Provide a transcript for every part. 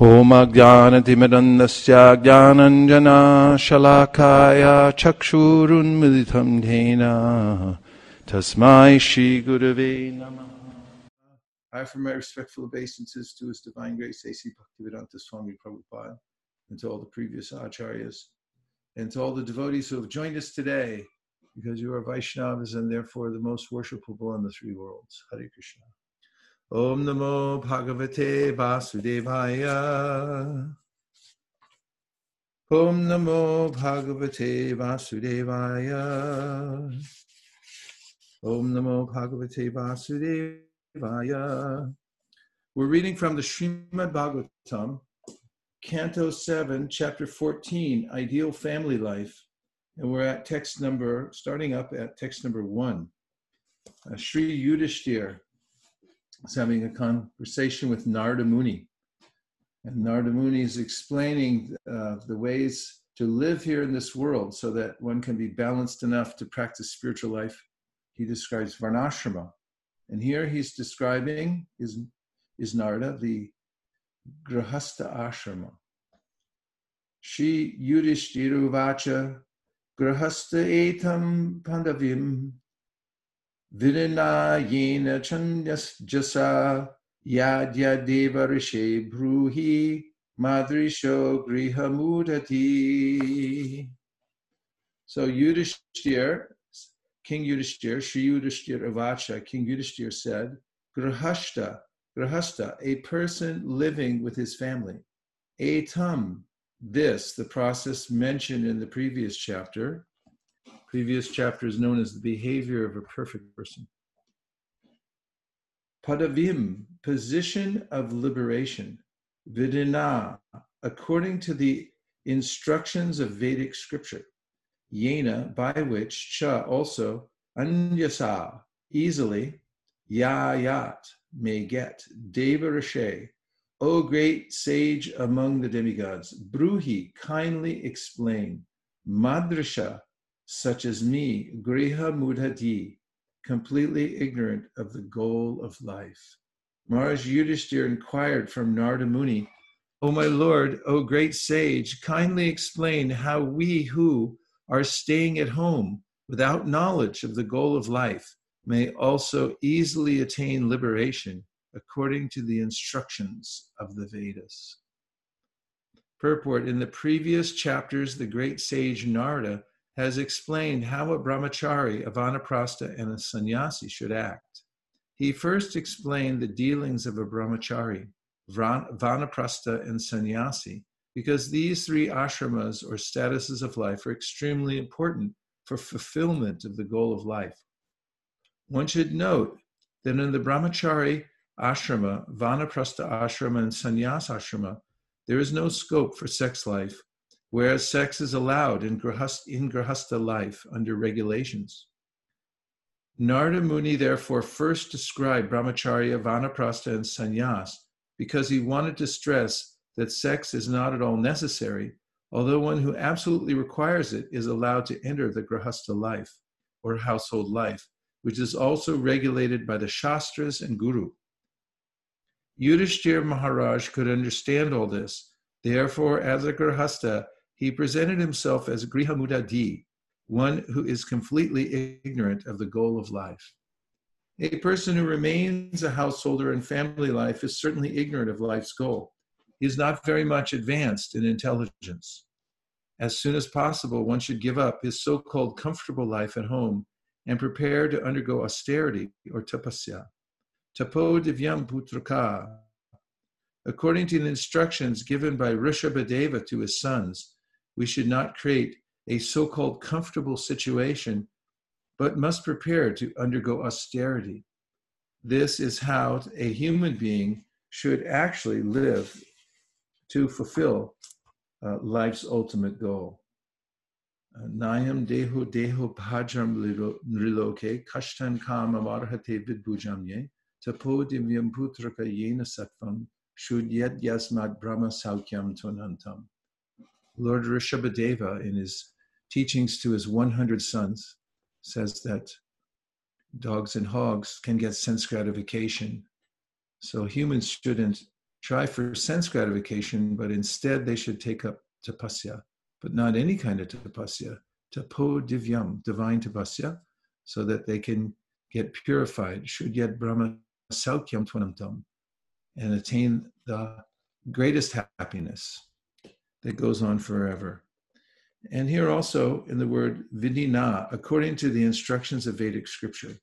होमज्ञानतिमिरन्दस्य ज्ञानञ्जनाशलाकाय चक्षुरुन्मिलितं धेन तस्मै श्रीगुरवे नमः I offer my respectful obeisances to His Divine Grace A.C. Bhaktivedanta Swami Prabhupada and to all the previous acharyas and to all the devotees who have joined us today because you are Vaishnavas and therefore the most worshipable in the three worlds. Hare Krishna. Om Namo Bhagavate Vasudevaya. Om Namo Bhagavate Vasudevaya. Om Namo Bhagavate Vasudevaya. We're reading from the Srimad Bhagavatam, Canto 7, Chapter 14, Ideal Family Life. And we're at text number, starting up at text number one. Uh, Sri Yudhishthir is having a conversation with Narada Muni. And Narada Muni is explaining uh, the ways to live here in this world so that one can be balanced enough to practice spiritual life. He describes Varnashrama. And here he's describing, is, is Narada, the Grahasta Ashrama. Shri Yudhishthira Grahasta etam pandavim Virinayena chandas jasa yadya deva rishe bruhi madrisho grihamudati. So Yudhishthir, King Yudhishthir, Sri Yudhishthir Avacha, King Yudhishthir said, Grahasta, Grahasta, a person living with his family. Etam, this, the process mentioned in the previous chapter, previous chapter is known as the behavior of a perfect person. Padavim, position of liberation. Vidina, according to the instructions of Vedic scripture. Yena, by which cha also anyasa, easily, yayat, may get, deva O great sage among the demigods, Bruhi, kindly explain, Madrisha, such as me, Griha Mudhati, completely ignorant of the goal of life. Maharaj Yudhishthir inquired from Narada Muni, O my lord, O great sage, kindly explain how we who are staying at home without knowledge of the goal of life may also easily attain liberation according to the instructions of the Vedas. Purport In the previous chapters, the great sage Narada has explained how a brahmachari, a vanaprastha, and a sannyasi should act. He first explained the dealings of a brahmachari, vanaprastha, and sannyasi, because these three ashramas or statuses of life are extremely important for fulfillment of the goal of life. One should note that in the brahmachari ashrama, vanaprastha ashrama, and sannyas ashrama, there is no scope for sex life whereas sex is allowed in grahasta, in life under regulations. Narada Muni therefore first described brahmacharya, vanaprastha, and sannyas because he wanted to stress that sex is not at all necessary, although one who absolutely requires it is allowed to enter the grahasta life or household life, which is also regulated by the Shastras and Guru. Yudhishthir Maharaj could understand all this. Therefore, as a grahasta, he presented himself as Grihamudadi, one who is completely ignorant of the goal of life. A person who remains a householder in family life is certainly ignorant of life's goal. He is not very much advanced in intelligence. As soon as possible, one should give up his so called comfortable life at home and prepare to undergo austerity or tapasya. Tapo divyam putraka. According to the instructions given by Rishabhadeva to his sons, we should not create a so called comfortable situation, but must prepare to undergo austerity. This is how a human being should actually live to fulfill uh, life's ultimate goal. Nayam deho deho bhajam nriloke kashtan kama marhate vidbujamye tapo divyam putraka yena sattvam shudyat yasmat brahma saukyam tonantam. Lord Rishabhadeva, in his teachings to his 100 sons, says that dogs and hogs can get sense gratification. So humans shouldn't try for sense gratification, but instead they should take up tapasya, but not any kind of tapasya, tapo divyam, divine tapasya, so that they can get purified, shudyat brahma saukyam twanamtam, and attain the greatest happiness that goes on forever. And here also in the word vidina, according to the instructions of Vedic scripture,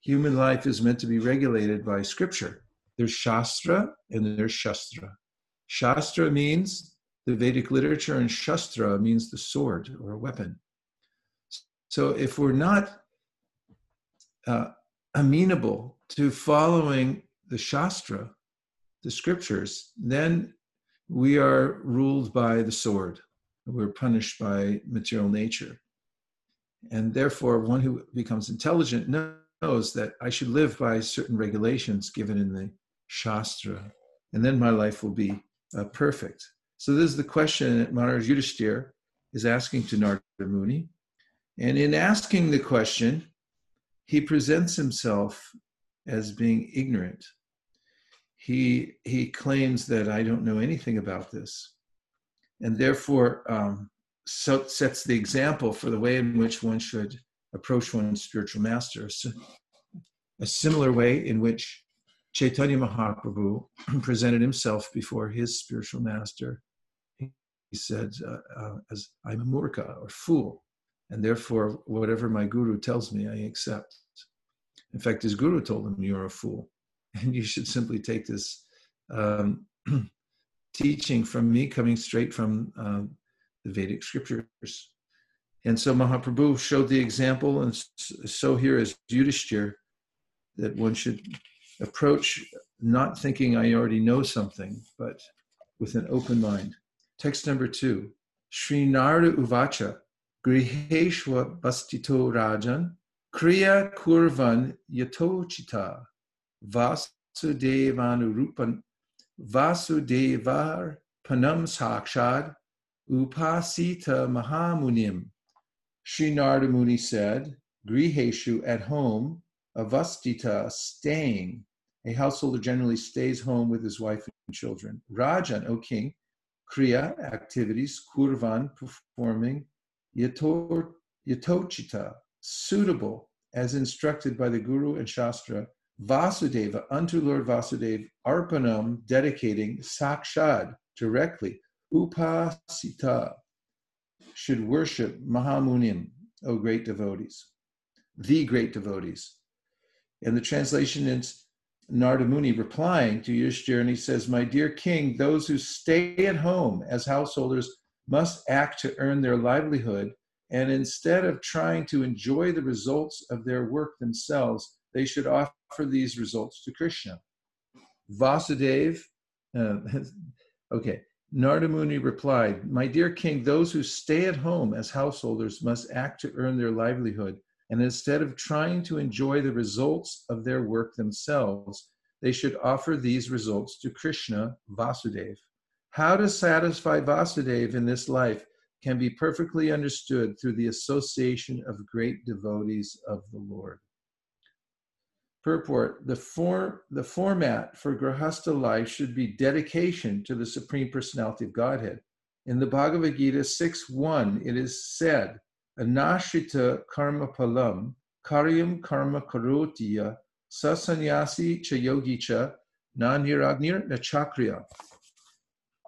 human life is meant to be regulated by scripture. There's Shastra and there's Shastra. Shastra means the Vedic literature, and Shastra means the sword or a weapon. So if we're not uh, amenable to following the Shastra, the scriptures, then we are ruled by the sword. We're punished by material nature. And therefore, one who becomes intelligent knows that I should live by certain regulations given in the Shastra, and then my life will be uh, perfect. So, this is the question that Maharaj Yudhishthir is asking to Narada Muni. And in asking the question, he presents himself as being ignorant. He, he claims that I don't know anything about this, and therefore um, so sets the example for the way in which one should approach one's spiritual master. So, a similar way in which Chaitanya Mahaprabhu presented himself before his spiritual master. He said, uh, uh, "As I'm a murka or fool, and therefore whatever my guru tells me, I accept." In fact, his guru told him, "You're a fool, and you should simply take this um, teaching from me, coming straight from uh, the Vedic scriptures." And so Mahaprabhu showed the example, and so here is Yudhishthir, that one should approach not thinking I already know something, but with an open mind. Text number two Sri Narada Uvacha, Griheshwa Bastito Rajan, Kriya Kurvan Yatochita, Vasudevanurupan, Vasudevar Panam Sakshad, Upasita Mahamunim. Sri Narada Muni said, Griheshu at home, Avastita, staying. A householder generally stays home with his wife and children. Rajan, O king, kriya, activities, kurvan, performing, yator, yatochita, suitable as instructed by the Guru and Shastra, Vasudeva, unto Lord Vasudeva, arpanam, dedicating, sakshad, directly, upasita, should worship Mahamunim, O great devotees, the great devotees. And the translation is Narada Muni replying to Yudhishthira, and he says, My dear king, those who stay at home as householders must act to earn their livelihood. And instead of trying to enjoy the results of their work themselves, they should offer these results to Krishna. Vasudev, uh, okay, Nardamuni replied, My dear king, those who stay at home as householders must act to earn their livelihood and instead of trying to enjoy the results of their work themselves, they should offer these results to Krishna Vasudev. How to satisfy Vasudev in this life can be perfectly understood through the association of great devotees of the Lord. Purport the, form, the format for Grahastha life should be dedication to the Supreme Personality of Godhead. In the Bhagavad Gita 6 1, it is said, anashrita karma palam, karyam karma karotiya, sasanyasi cha yogi cha, naniragnir nachakriya.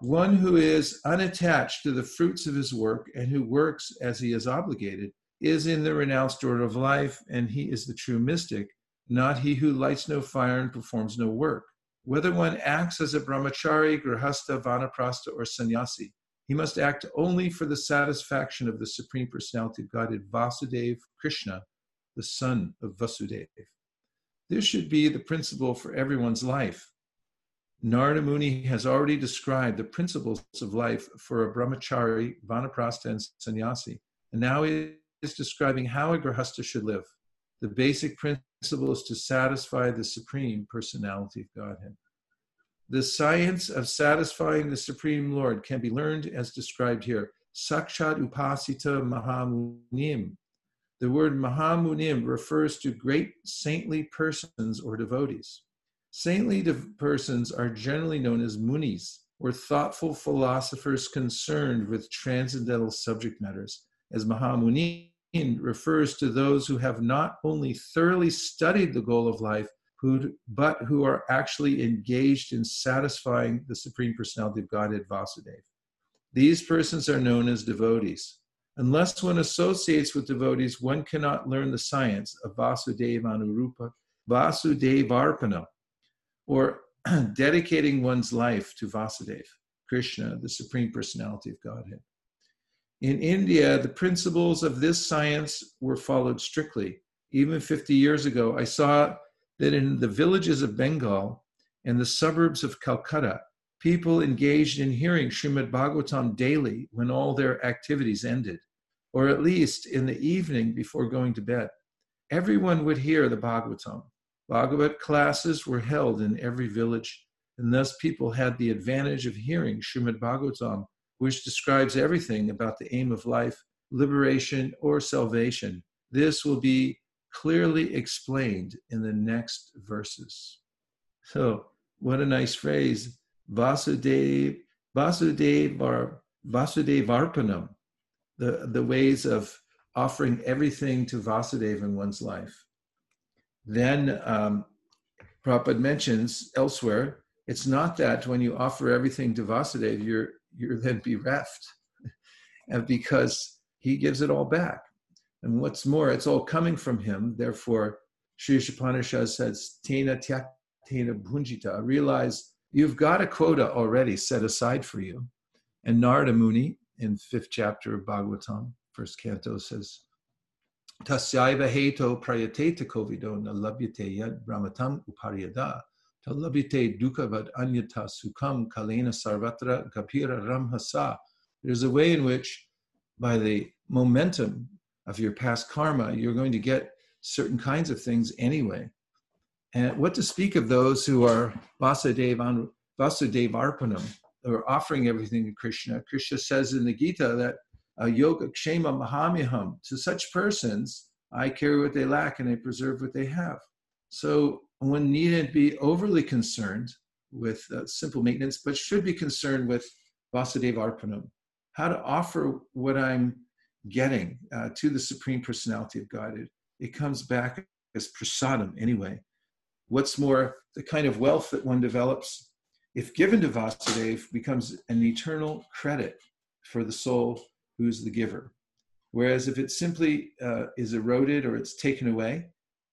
One who is unattached to the fruits of his work and who works as he is obligated is in the renounced order of life, and he is the true mystic, not he who lights no fire and performs no work. Whether one acts as a brahmachari, grihastha, vanaprastha, or sannyasi, he must act only for the satisfaction of the Supreme Personality of Godhead, Vasudeva Krishna, the son of Vasudeva. This should be the principle for everyone's life. Narada Muni has already described the principles of life for a brahmachari, vanaprastha, and sannyasi, and now he is describing how a grahastha should live. The basic principle is to satisfy the Supreme Personality of Godhead. The science of satisfying the Supreme Lord can be learned as described here. Sakshat Upasita Mahamunim. The word Mahamunim refers to great saintly persons or devotees. Saintly persons are generally known as munis, or thoughtful philosophers concerned with transcendental subject matters, as Mahamuni refers to those who have not only thoroughly studied the goal of life, who, but who are actually engaged in satisfying the Supreme Personality of Godhead Vasudeva. These persons are known as devotees. Unless one associates with devotees, one cannot learn the science of Vasudevanurupa, Vasudevarpana, or dedicating one's life to Vasudeva, Krishna, the Supreme Personality of Godhead. In India, the principles of this science were followed strictly. Even 50 years ago, I saw that in the villages of Bengal and the suburbs of Calcutta, people engaged in hearing Srimad Bhagavatam daily when all their activities ended, or at least in the evening before going to bed. Everyone would hear the Bhagavatam. Bhagavat classes were held in every village, and thus people had the advantage of hearing Srimad Bhagavatam, which describes everything about the aim of life, liberation, or salvation. This will be clearly explained in the next verses. So, what a nice phrase. Vasudev, Vasudev, Vasudevarpanam, the, the ways of offering everything to Vasudeva in one's life. Then um, Prabhupada mentions elsewhere, it's not that when you offer everything to Vasudeva, you're, you're then bereft, and because he gives it all back. And what's more, it's all coming from him. Therefore, Sri Isopanishad says, Tena tyak tena bhunjita. Realize you've got a quota already set aside for you. And Narada Muni, in fifth chapter of Bhagavatam, first canto, says, Tasyaiva heto prayateta kovido na labhyate yad brahmatam upariyada. Talabhyate dukavad anyata kalena sarvatra ramhasa. There's a way in which, by the momentum of your past karma, you're going to get certain kinds of things anyway. And what to speak of those who are Vasudev, Vasudev Arpanam, or offering everything to Krishna. Krishna says in the Gita that uh, yoga kshema mahamyaham. To such persons, I carry what they lack and I preserve what they have. So one needn't be overly concerned with uh, simple maintenance, but should be concerned with Vasudeva Arpanam, how to offer what I'm getting uh, to the Supreme Personality of God. It, it comes back as prasadam anyway. What's more, the kind of wealth that one develops, if given to Vasudeva, becomes an eternal credit for the soul who's the giver. Whereas if it simply uh, is eroded or it's taken away,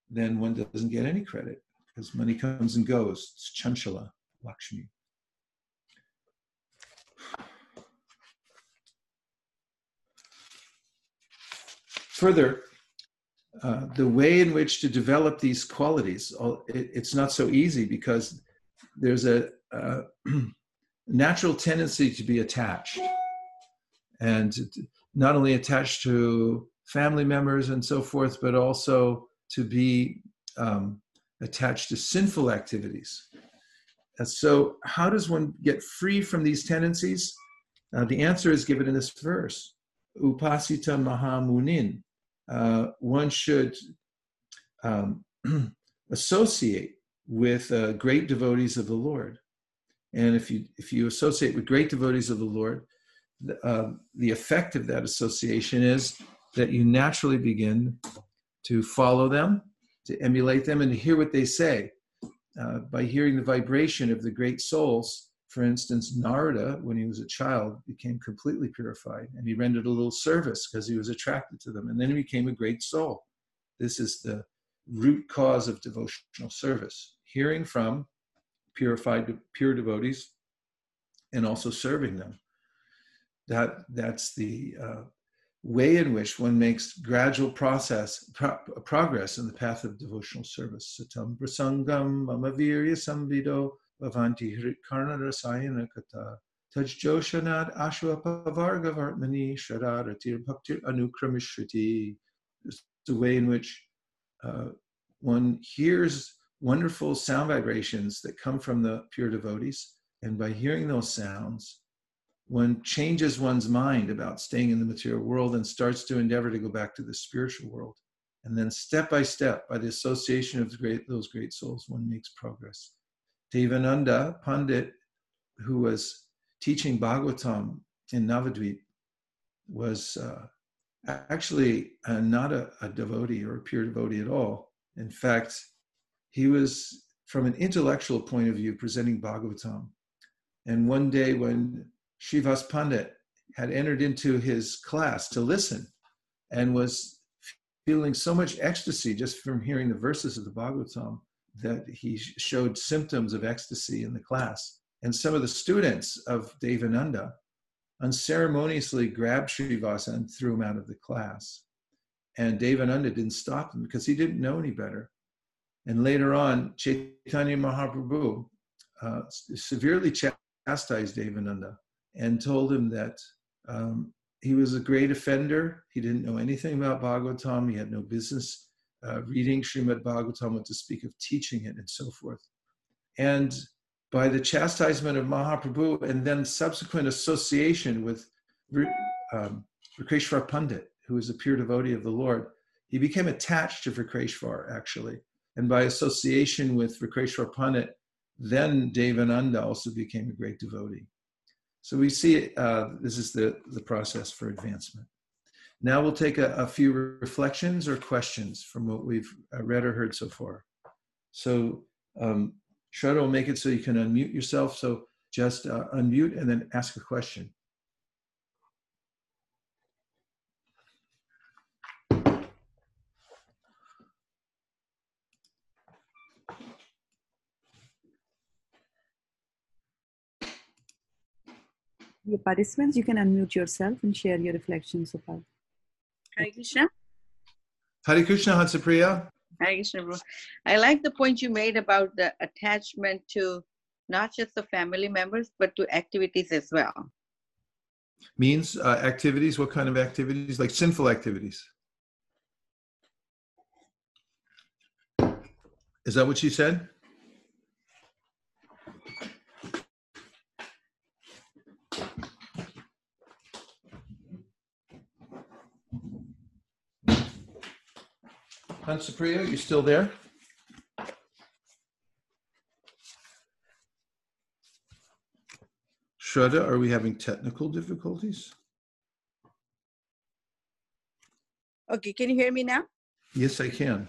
then one doesn't get any credit because money comes and goes. It's chanchala, Lakshmi. Further, uh, the way in which to develop these qualities, it, it's not so easy because there's a, a natural tendency to be attached and not only attached to family members and so forth, but also to be um, attached to sinful activities. And so, how does one get free from these tendencies? Uh, the answer is given in this verse Upasita Mahamunin. Uh, one should um, associate with uh, great devotees of the Lord. And if you, if you associate with great devotees of the Lord, uh, the effect of that association is that you naturally begin to follow them, to emulate them, and hear what they say. Uh, by hearing the vibration of the great souls, for instance, Narada, when he was a child, became completely purified and he rendered a little service because he was attracted to them. And then he became a great soul. This is the root cause of devotional service hearing from purified, pure devotees and also serving them that that's the uh, way in which one makes gradual process pro- progress in the path of devotional service. Satam prasangam mamavirya samvido bhavanti hritkarna rasayana kata tajjoshanad ashwapavarga vartmani shradaratir bhaktir anukramishriti. It's the way in which uh, one hears wonderful sound vibrations that come from the pure devotees. And by hearing those sounds, one changes one's mind about staying in the material world and starts to endeavor to go back to the spiritual world. And then step by step, by the association of the great, those great souls, one makes progress. Devananda Pandit, who was teaching Bhagavatam in Navadvip, was uh, actually uh, not a, a devotee or a pure devotee at all. In fact, he was, from an intellectual point of view, presenting Bhagavatam. And one day when Srivas Pandit had entered into his class to listen and was feeling so much ecstasy just from hearing the verses of the Bhagavatam that he showed symptoms of ecstasy in the class. And some of the students of Devananda unceremoniously grabbed Srivasa and threw him out of the class. And Devananda didn't stop him because he didn't know any better. And later on, Chaitanya Mahaprabhu uh, severely chastised Devananda and told him that um, he was a great offender. He didn't know anything about Bhagavatam. He had no business uh, reading Srimad Bhagavatam, to speak of teaching it and so forth. And by the chastisement of Mahaprabhu and then subsequent association with um, Vikreshwar Pandit, who was a pure devotee of the Lord, he became attached to Vikreshwar actually. And by association with Vikreshwar Pandit, then Devananda also became a great devotee. So we see uh, this is the, the process for advancement. Now we'll take a, a few reflections or questions from what we've uh, read or heard so far. So um, will make it so you can unmute yourself. So just uh, unmute and then ask a question. The participants, you can unmute yourself and share your reflections so far. Hare Krishna. Hare Krishna, Hansapriya. Hare Krishna. I like the point you made about the attachment to not just the family members, but to activities as well. Means uh, activities, what kind of activities? Like sinful activities. Is that what she said? Hansapriya, you still there? Shraddha, are we having technical difficulties? Okay, can you hear me now? Yes, I can.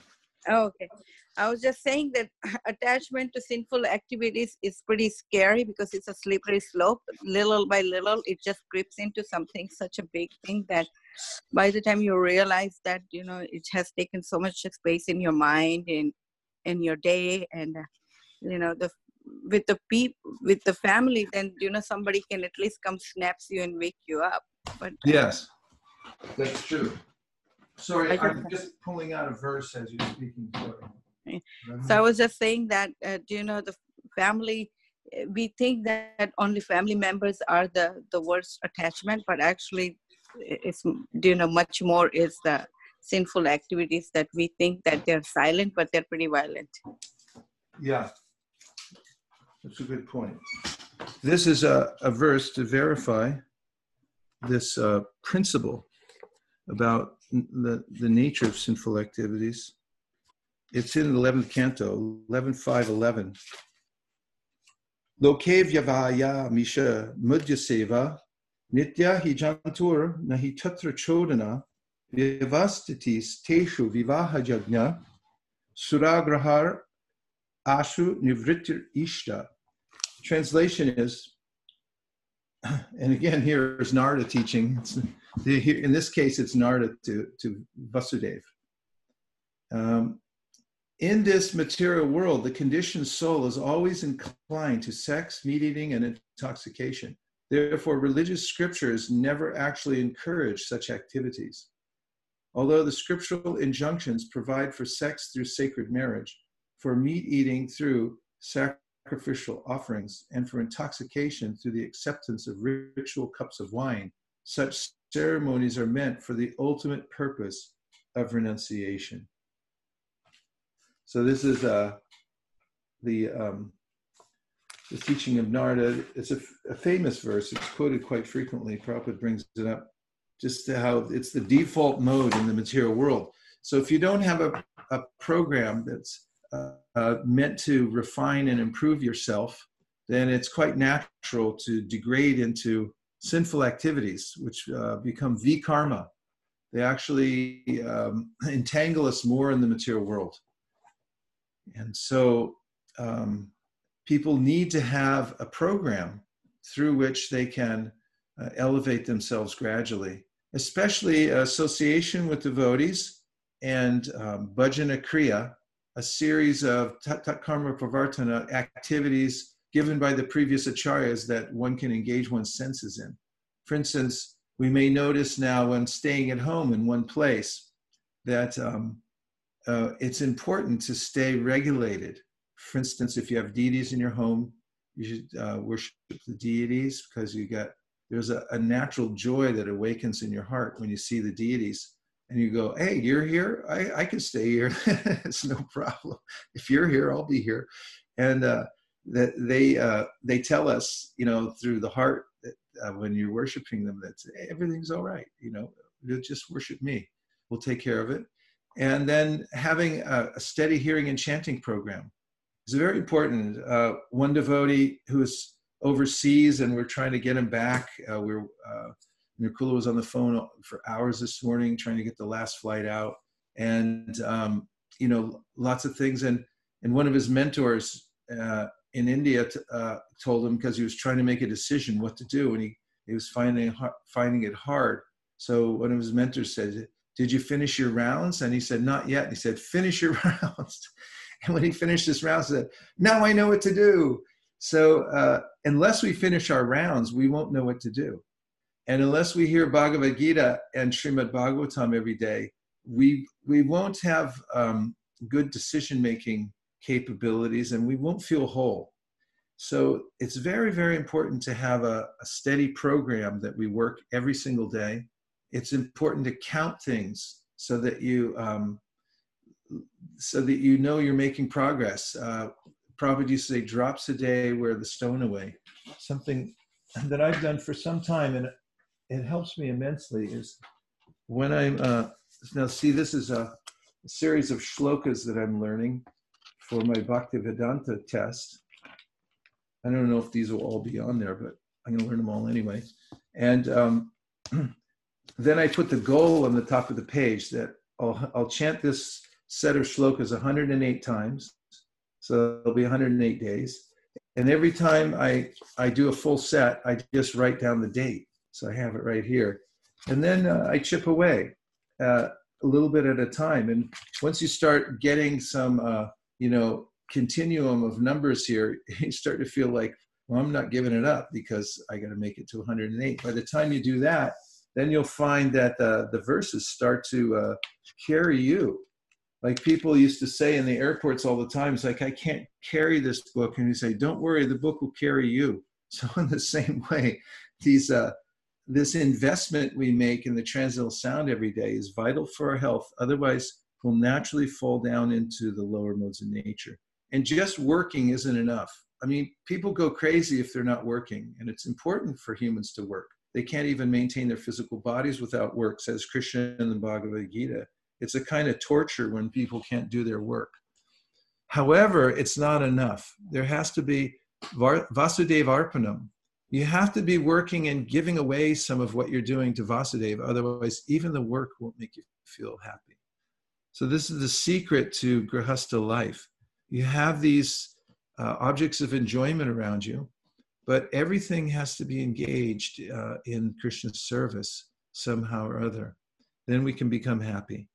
Oh, okay. I was just saying that attachment to sinful activities is pretty scary because it's a slippery slope. Little by little, it just creeps into something such a big thing that by the time you realize that you know it has taken so much space in your mind and in your day, and uh, you know the with the people with the family, then you know somebody can at least come snaps you and wake you up. But uh, yes, that's true. Sorry, I'm just pulling out a verse as you're speaking. Sorry. So I was just saying that, uh, you know, the family, eh, we think that only family members are the, the worst attachment, but actually it's, you know, much more is the sinful activities that we think that they're silent, but they're pretty violent. Yeah, that's a good point. This is a, a verse to verify this uh, principle about the, the nature of sinful activities. It's in the 11th canto, 11, 5, 11. Loke vyavaya misha nitya hijantur nahi tatra chodana vivastitis teshu vivaha jagna suragrahar ashu nivritir ishta. Translation is, and again, here is Narada teaching. in this case, it's Narada to, to Vasudev. Um, in this material world, the conditioned soul is always inclined to sex, meat eating, and intoxication. Therefore, religious scriptures never actually encourage such activities. Although the scriptural injunctions provide for sex through sacred marriage, for meat eating through sacrificial offerings, and for intoxication through the acceptance of ritual cups of wine, such ceremonies are meant for the ultimate purpose of renunciation. So this is uh, the um, the teaching of Narada. It's a, a, famous verse. It's quoted quite frequently. Prabhupada brings it up just how it's the default mode in the material world. So if you don't have a, a program that's uh, uh, meant to refine and improve yourself, then it's quite natural to degrade into sinful activities, which uh, become vikarma. They actually um, entangle us more in the material world. And so um, people need to have a program through which they can uh, elevate themselves gradually, especially association with devotees and um, bhajana kriya, a series of tat karma pravartana activities given by the previous acharyas that one can engage one's senses in. For instance, we may notice now when staying at home in one place that um, uh, it's important to stay regulated. For instance, if you have deities in your home, you should uh, worship the deities because you get there's a, a, natural joy that awakens in your heart when you see the deities and you go hey you're here. I, I can stay here. It's no problem. If you're here i'll be here. And uh, that they uh, they tell us you know through the heart that, uh, when you're worshiping them that hey, everything's all right. You know you'll just worship me. We'll take care of it. And then having a, a steady hearing and chanting program is very important. Uh, one devotee who is overseas and we're trying to get him back. Uh, we're uh, was on the phone for hours this morning trying to get the last flight out, and um, you know lots of things. And and one of his mentors uh, in India t- uh, told him because he was trying to make a decision what to do, and he he was finding finding it hard. So one of his mentors said, "Did you finish your rounds?" And he said, "Not yet." And he said, "Finish your rounds." And when he finished his rounds, he said, Now I know what to do. So uh, unless we finish our rounds, we won't know what to do. And unless we hear Bhagavad Gita and Srimad Bhagavatam every day, we, we won't have um, good decision making capabilities and we won't feel whole. So it's very, very important to have a, a steady program that we work every single day. It's important to count things so that you um, so that you know you're making progress. Uh, Prabhupada used to say, drops a day wear the stone away. Something that I've done for some time, and it helps me immensely, is when I'm, uh, now see, this is a, a series of shlokas that I'm learning for my Bhaktivedanta test. I don't know if these will all be on there, but I'm going to learn them all anyway. And um, then I put the goal on the top of the page that I'll, I'll chant this set of shlokas 108 times. So it'll be 108 days. And every time I, I do a full set, I just write down the date. So I have it right here. And then uh, I chip away uh, a little bit at a time. And once you start getting some, uh, you know, continuum of numbers here, you start to feel like, well, I'm not giving it up because I got to make it to 108. By the time you do that, then you'll find that uh, the verses start to uh, carry you like people used to say in the airports all the time, it's like, I can't carry this book. And you say, don't worry, the book will carry you. So in the same way, these, uh, this investment we make in the transcendental sound every day is vital for our health. Otherwise, we'll naturally fall down into the lower modes of nature. And just working isn't enough. I mean, people go crazy if they're not working, and it's important for humans to work. They can't even maintain their physical bodies without work, says Krishna in the Bhagavad Gita. It's a kind of torture when people can't do their work. However, it's not enough. There has to be Vasudev Arpanam. You have to be working and giving away some of what you're doing to Vasudev. Otherwise, even the work won't make you feel happy. So, this is the secret to Grihastha life. You have these uh, objects of enjoyment around you, but everything has to be engaged uh, in Krishna's service somehow or other. Then we can become happy.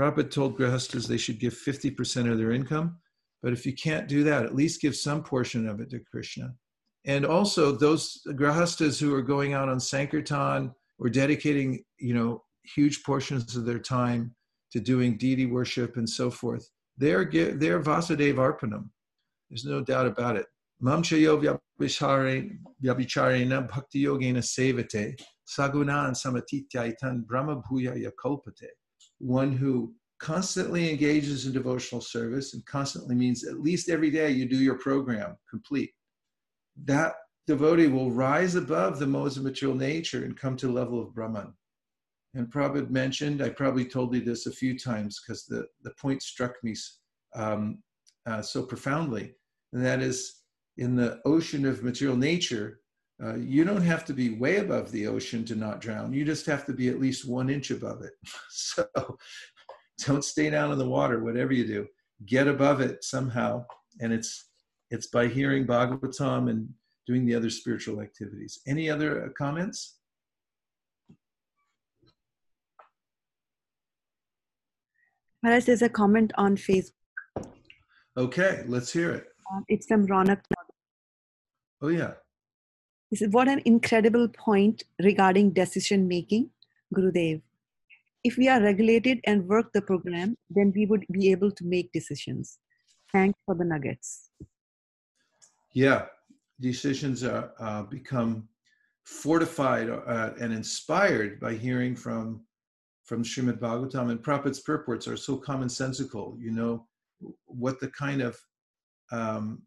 Prabhupada told grihastas they should give 50% of their income, but if you can't do that, at least give some portion of it to Krishna. And also those grihastas who are going out on Sankirtan or dedicating, you know, huge portions of their time to doing deity worship and so forth, they're, they're Vasudev Arpanam. There's no doubt about it. Mamchayo vyabhicharena bhakti yogena sevate sagunan samatitya brahma bhuya yakalpate one who constantly engages in devotional service and constantly means at least every day you do your program complete. That devotee will rise above the modes of material nature and come to the level of Brahman. And Prabhupada mentioned, I probably told you this a few times because the, the point struck me. Um, uh, so profoundly, and that is in the ocean of material nature, uh, you don't have to be way above the ocean to not drown. You just have to be at least one inch above it. so don't stay down in the water, whatever you do. Get above it somehow. And it's it's by hearing Bhagavatam and doing the other spiritual activities. Any other uh, comments? Maharaj, there's a comment on Facebook. Okay, let's hear it. Uh, it's from Ronak. Oh, yeah. He said, What an incredible point regarding decision making, Gurudev. If we are regulated and work the program, then we would be able to make decisions. Thanks for the nuggets. Yeah, decisions are uh, become fortified uh, and inspired by hearing from from Srimad Bhagavatam and Prabhupada's purports are so commonsensical. You know what the kind of um,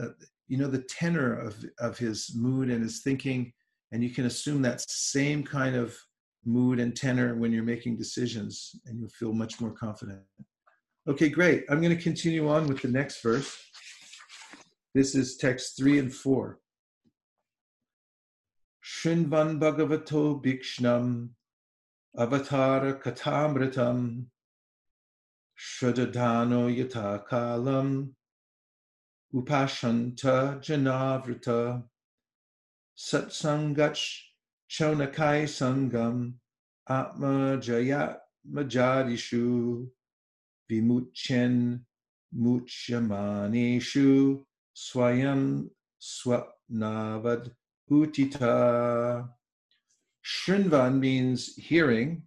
uh, you know the tenor of of his mood and his thinking, and you can assume that same kind of mood and tenor when you're making decisions, and you'll feel much more confident. Okay, great. I'm going to continue on with the next verse. This is text three and four. Shinvan Bhagavato Bhikshnam Avatara Katamritam Yata Kalam Upashanta Janavrita Satsangach Chaunakai Sangam Atma Jayat Majadishu Vimuchen Muchamanishu Swayam Swapnavad Utita Shrinvan means hearing,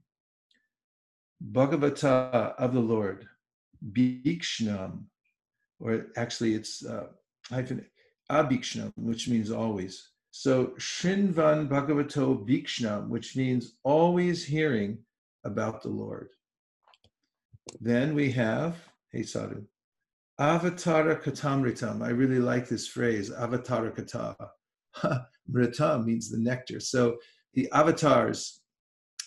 Bhagavata of the Lord, Bhikshnam, or actually it's uh, hyphen Abhikshnam, which means always. So Shrinvan Bhagavato Bhikshnam, which means always hearing about the Lord. Then we have, hey Sadhu, Avatara Katamritam. I really like this phrase, Avatara Kata. Mritam means the nectar. So the avatars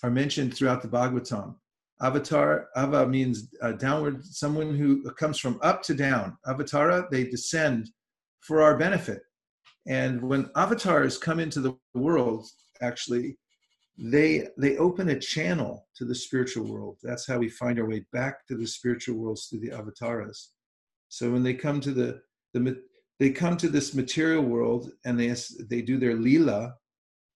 are mentioned throughout the Bhagavatam. Avatar, ava means uh, downward, someone who comes from up to down. Avatara, they descend for our benefit. And when avatars come into the world, actually, they they open a channel to the spiritual world. That's how we find our way back to the spiritual worlds through the avatars. So when they come to the the they come to this material world and they they do their lila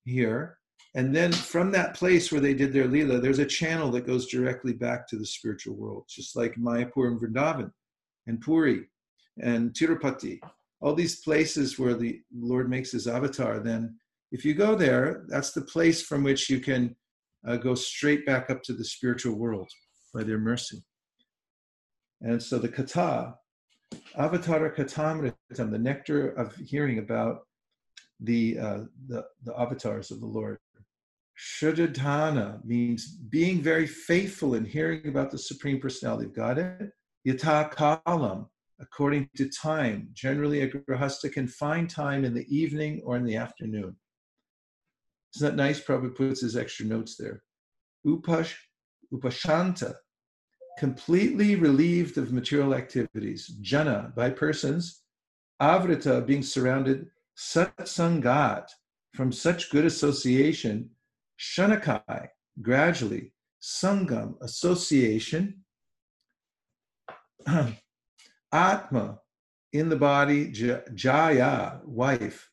here, and then from that place where they did their lila, there's a channel that goes directly back to the spiritual world, just like Mayapur and Vrindavan and Puri and Tirupati, all these places where the Lord makes his avatar. Then, if you go there, that's the place from which you can uh, go straight back up to the spiritual world by their mercy. And so the kata, avatara katamritam, the nectar of hearing about the, uh, the, the avatars of the Lord. Shradadhana means being very faithful in hearing about the Supreme Personality of Godhead. Yata kalam, according to time. Generally, a grahasta can find time in the evening or in the afternoon. Isn't that nice? Probably puts his extra notes there. Upash, upashanta, completely relieved of material activities. Jana, by persons. Avrita, being surrounded. Satsangat, from such good association Shanakai, gradually, Sangam, association, Atma, in the body, Jaya, wife,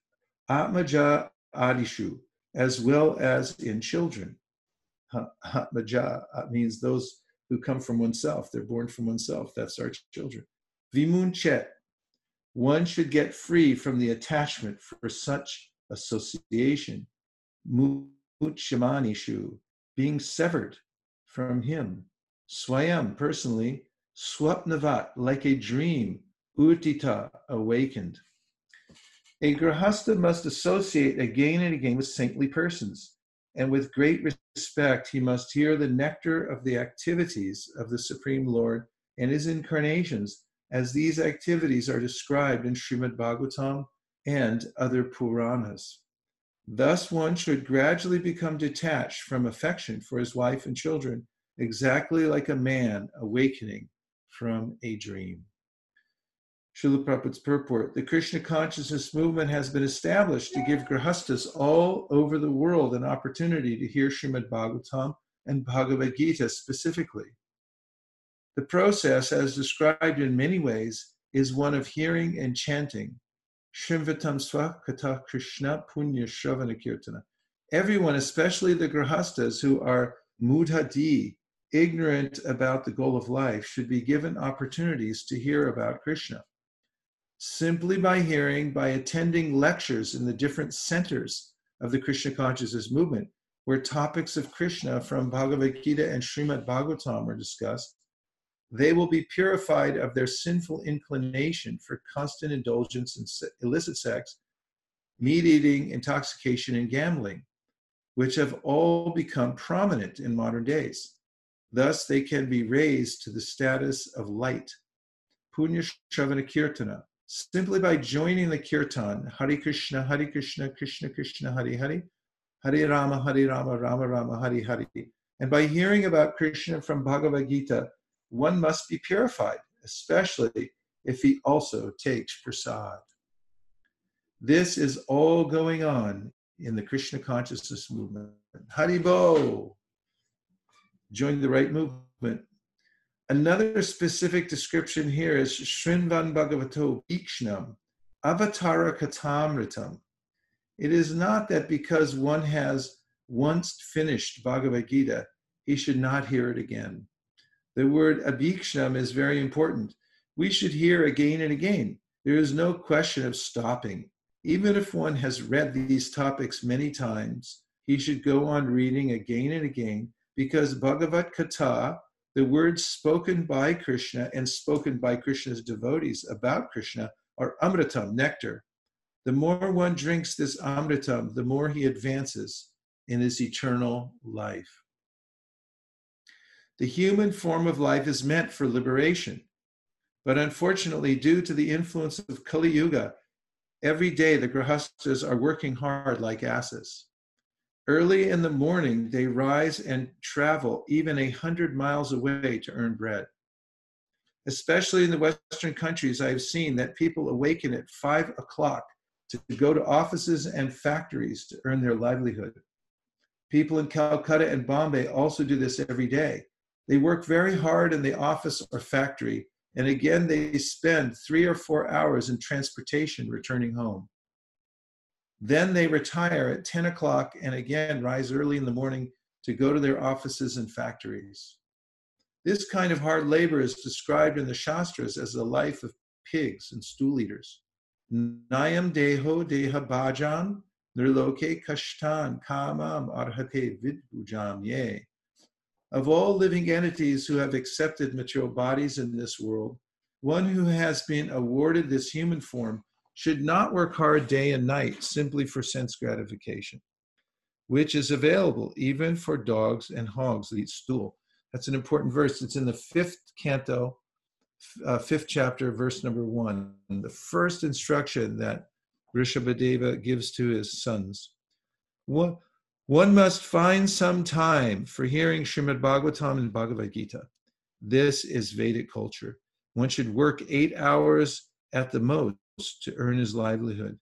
Atmaja Adishu, as well as in children. Atmaja uh, means those who come from oneself, they're born from oneself, that's our children. Vimunchet, one should get free from the attachment for such association. Uchamanishu, being severed from him. Swayam, personally, swapnavat, like a dream, utita, awakened. A grahasta must associate again and again with saintly persons, and with great respect he must hear the nectar of the activities of the Supreme Lord and his incarnations, as these activities are described in Srimad Bhagavatam and other Puranas. Thus, one should gradually become detached from affection for his wife and children, exactly like a man awakening from a dream. Srila Prabhupada's purport. The Krishna consciousness movement has been established to give grahastas all over the world an opportunity to hear Srimad Bhagavatam and Bhagavad Gita specifically. The process, as described in many ways, is one of hearing and chanting. Shrimvatam Swa Kata Krishna Punya Shravana Kirtana. Everyone, especially the grahastas who are mudhadi, ignorant about the goal of life, should be given opportunities to hear about Krishna simply by hearing, by attending lectures in the different centers of the Krishna consciousness movement, where topics of Krishna from Bhagavad Gita and Srimad Bhagavatam are discussed, they will be purified of their sinful inclination for constant indulgence in illicit sex, meat eating, intoxication, and gambling, which have all become prominent in modern days. Thus, they can be raised to the status of light. Punya Shravana Kirtana, simply by joining the kirtan, Hari Krishna, Hari Krishna, Krishna Krishna, Hari Hari, Hari Rama, Hari Rama, Rama Rama, Hari Hari. And by hearing about Krishna from Bhagavad Gita, one must be purified, especially if he also takes prasad. This is all going on in the Krishna consciousness movement. Haribol! Join the right movement. Another specific description here is Shrinvan Bhagavato Ikshnam, Avatara Katamritam. It is not that because one has once finished Bhagavad Gita, he should not hear it again. The word abhikshnam is very important. We should hear again and again. There is no question of stopping. Even if one has read these topics many times, he should go on reading again and again because Bhagavad Gita the words spoken by Krishna and spoken by Krishna's devotees about Krishna are amritam, nectar. The more one drinks this amritam, the more he advances in his eternal life. The human form of life is meant for liberation. But unfortunately, due to the influence of Kali Yuga, every day the grahastas are working hard like asses. Early in the morning, they rise and travel even a hundred miles away to earn bread. Especially in the Western countries, I have seen that people awaken at five o'clock to go to offices and factories to earn their livelihood. People in Calcutta and Bombay also do this every day. They work very hard in the office or factory, and again, they spend three or four hours in transportation returning home. Then they retire at 10 o'clock and again rise early in the morning to go to their offices and factories. This kind of hard labor is described in the Shastras as the life of pigs and stool eaters. Nayam deho deha bhajan nirloke kashtan kamam arhate vidbujam ye. Of all living entities who have accepted material bodies in this world, one who has been awarded this human form should not work hard day and night simply for sense gratification, which is available even for dogs and hogs that eat stool. That's an important verse. It's in the fifth canto, uh, fifth chapter, verse number one. The first instruction that Rishabhadeva gives to his sons. One, one must find some time for hearing Srimad Bhagavatam and Bhagavad Gita. This is Vedic culture. One should work eight hours at the most to earn his livelihood.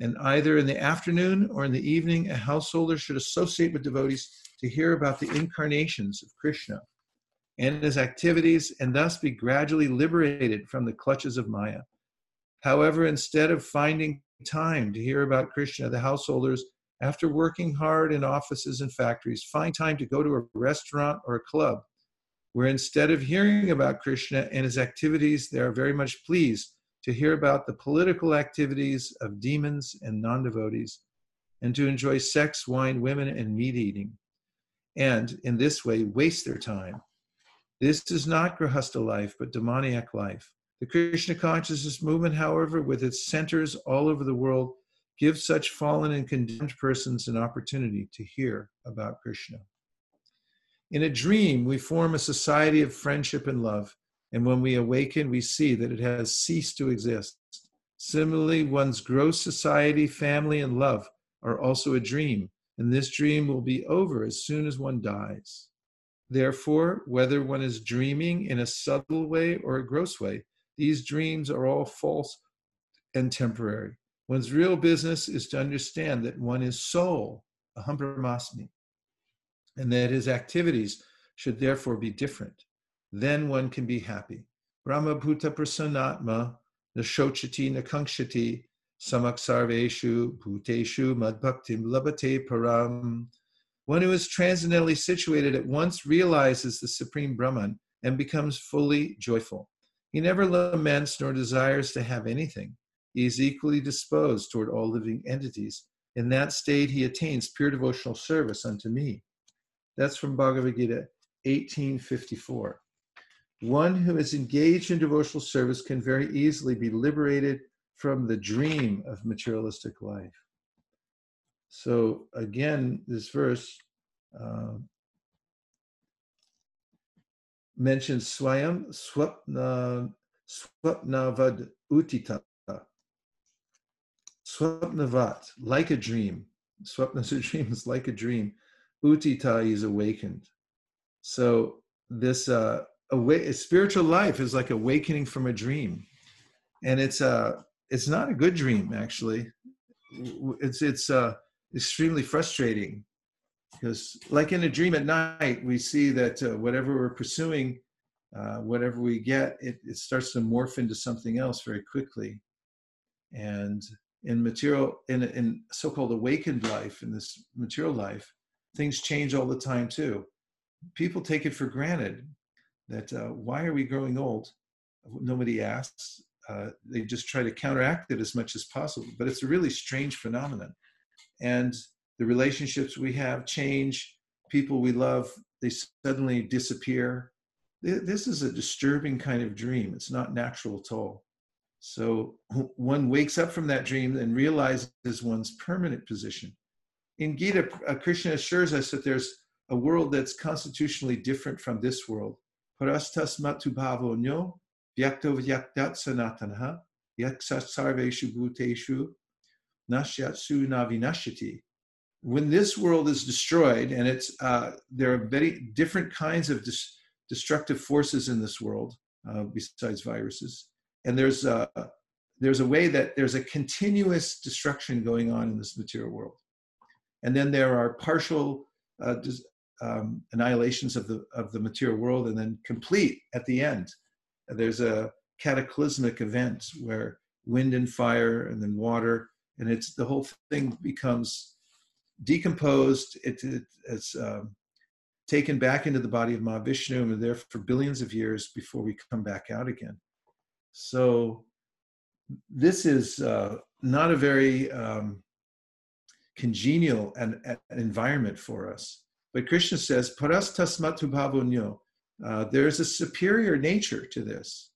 And either in the afternoon or in the evening, a householder should associate with devotees to hear about the incarnations of Krishna and his activities and thus be gradually liberated from the clutches of Maya. However, instead of finding time to hear about Krishna, the householders, after working hard in offices and factories, find time to go to a restaurant or a club where instead of hearing about Krishna and his activities, they are very much pleased to hear about the political activities of demons and non devotees, and to enjoy sex, wine, women, and meat eating, and in this way waste their time. This is not Grahasta life, but demoniac life. The Krishna consciousness movement, however, with its centers all over the world, gives such fallen and condemned persons an opportunity to hear about Krishna. In a dream, we form a society of friendship and love and when we awaken, we see that it has ceased to exist. Similarly, one's gross society, family, and love are also a dream, and this dream will be over as soon as one dies. Therefore, whether one is dreaming in a subtle way or a gross way, These dreams are all false and temporary. One's real business is to understand that one is soul, aham brahmasmi, and that his activities should therefore be different. Then one can be happy. Brahma bhuta prasannatma, nashochati nakankshati, samaksarveshu bhuteshu madbhaktim labate param. One who is transcendently situated at once realizes the supreme Brahman and becomes fully joyful. He never laments nor desires to have anything. He is equally disposed toward all living entities. In that state, he attains pure devotional service unto me. That's from Bhagavad Gita 1854. One who is engaged in devotional service can very easily be liberated from the dream of materialistic life. So, again, this verse uh, mentions Swayam Swapna, Swapnavad Utita. Swapnavat, like a dream. Swapna is a dream like a dream. Utita is awakened. So this uh, awa- spiritual life is like awakening from a dream, and it's a uh, it's not a good dream actually. It's it's uh, extremely frustrating because like in a dream at night we see that uh, whatever we're pursuing uh, whatever we get it, it starts to morph into something else very quickly and in material in, in so-called awakened life in this material life things change all the time too. People take it for granted that uh, why are we growing old? Nobody asks. Uh, they just try to counteract it as much as possible but it's a really strange phenomenon. And the relationships we have change. People we love they suddenly disappear. This is a disturbing kind of dream. It's not natural at all so one wakes up from that dream and realizes one's permanent position. In gita uh, krishna assures us that there's a world that's constitutionally different from this world. Parastas matubhavo nyo vyakto vyaktat sanatanha yaksat sarveshu bhuteshu nashyatsu navinashati when this world is destroyed, and it's uh, there are very different kinds of dis- destructive forces in this world uh, besides viruses, and there's a, there's a way that there's a continuous destruction going on in this material world, and then there are partial uh, um, annihilations of the of the material world, and then complete at the end. There's a cataclysmic event where wind and fire, and then water, and it's the whole thing becomes decomposed. It, it, it's um, taken back into the body of Mahavishnu and there for billions of years before we come back out again. So this is uh, not a very um, congenial an, an environment for us. But Krishna says, Paras tasmatu bhavonyo. Uh, there's a superior nature to this.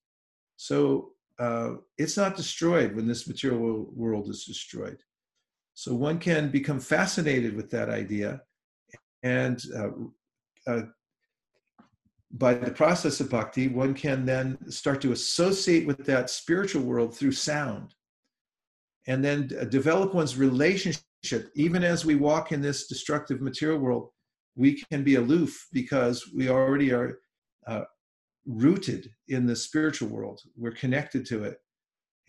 So uh, it's not destroyed when this material world is destroyed. So one can become fascinated with that idea, and uh, uh, by the process of bhakti, one can then start to associate with that spiritual world through sound, and then uh, develop one's relationship. Even as we walk in this destructive material world, we can be aloof because we already are uh, rooted in the spiritual world. We're connected to it.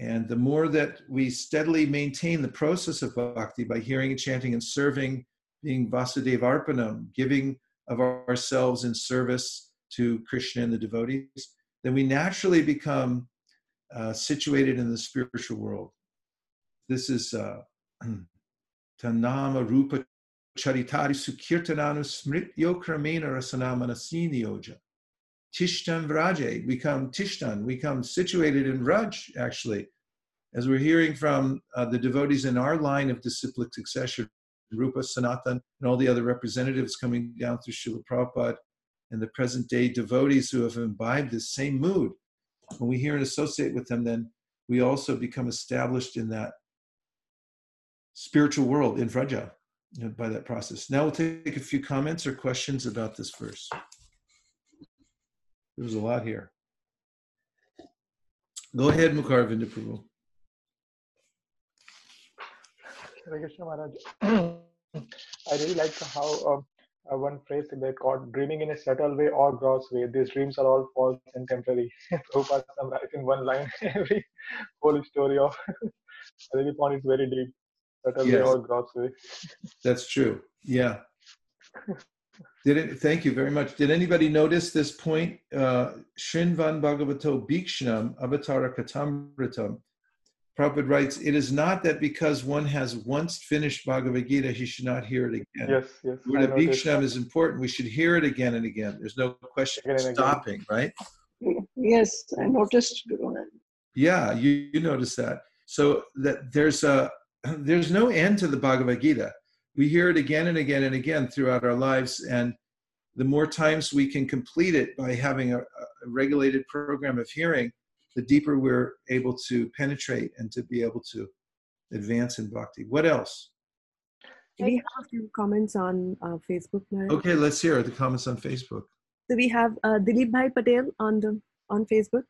And the more that we steadily maintain the process of bhakti by hearing and chanting and serving, being Vasudeva Arpanam, giving of ourselves in service to Krishna and the devotees, then we naturally become uh, situated in the spiritual world. This is uh, Tanama Rupa Charitari Sukirtananu Smrityo Kramena Rasanamanasini Yoja. Tishtan Vraje. We come Tishtan, we come situated in Raj, actually. As we're hearing from uh, the devotees in our line of disciplic succession, Rupa, Sanatan, and all the other representatives coming down through Srila Prabhupada, and the present day devotees who have imbibed this same mood. When we hear and associate with them, then we also become established in that spiritual world in Vraja you know, by that process. Now we'll take a few comments or questions about this verse. There's a lot here. Go ahead, Mukarvinda Prabhu. I really like how um, uh, one phrase they called dreaming in a subtle way or gross way. These dreams are all false and temporary. Prabhupada summarizing one line every whole story of I really found it very deep. Subtle yes. way or gross way. That's true. Yeah. Did it, thank you very much. Did anybody notice this point? Uh, Shinvan Bhagavato Bhikshnam Avatara Katamritam Prabhupada writes, it is not that because one has once finished Bhagavad Gita, he should not hear it again. Yes, yes. The Bhikshnam is important. We should hear it again and again. There's no question of stopping, again. right? Yes, I noticed. Yeah, you, you noticed that. So that there's a there's no end to the Bhagavad Gita. We hear it again and again and again throughout our lives, and the more times we can complete it by having a, a regulated program of hearing, the deeper we're able to penetrate and to be able to advance in bhakti. What else? We have a few comments on uh, Facebook. Now. Okay, let's hear the comments on Facebook. So we have uh, Dilip Bhai Patel on the on Facebook,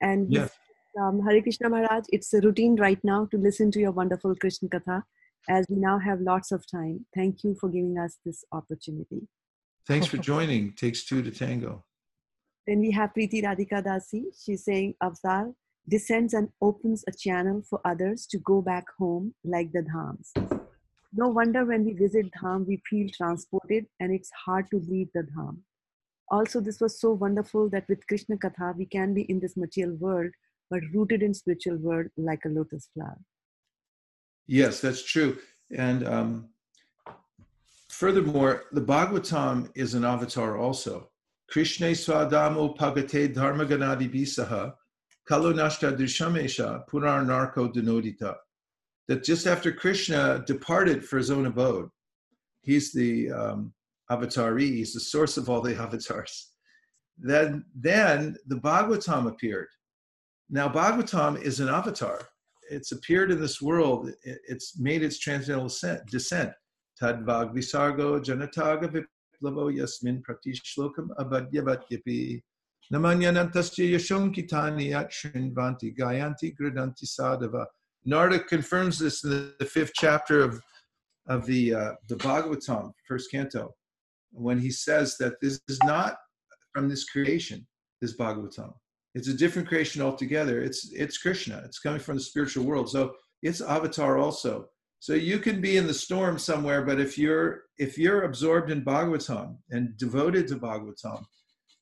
and yes. um, Hare Krishna Maharaj. It's a routine right now to listen to your wonderful Krishna Katha, as we now have lots of time. Thank you for giving us this opportunity. Thanks for joining. Takes two to tango. Then we have Preeti Radhika Dasi. She's saying Avsar descends and opens a channel for others to go back home like the dhams. No wonder when we visit dham, we feel transported and it's hard to leave the dham. Also, this was so wonderful that with Krishna Katha, we can be in this material world, but rooted in spiritual world like a lotus flower. Yes, that's true. And um, furthermore, the Bhagavatam is an avatar also. Krishna Swadamo Pagate Dharmaganadi Bisaha Kalunashta Drishamesha Punar Narko Denodita. That just after Krishna departed for his own abode, he's the um, avatari, he's the source of all the avatars. Then, then the Bhagavatam appeared. Now, Bhagavatam is an avatar. It's appeared in this world. It's made its transcendental descent. Tadvag visargo janataga Lavo Yasmin Pratishlokam Abhadyabhatyapi Namanyanantasya Yashonkitani Akshinvanti Gayanti Gradanti Sadhava. Narada confirms this in the, the fifth chapter of, of the, uh, the Bhagavatam, first canto, when he says that this is not from this creation, this Bhagavatam. It's a different creation altogether. It's, it's Krishna. It's coming from the spiritual world. So it's avatar also. So you can be in the storm somewhere, but if you're if you're absorbed in Bhagavatam and devoted to Bhagavatam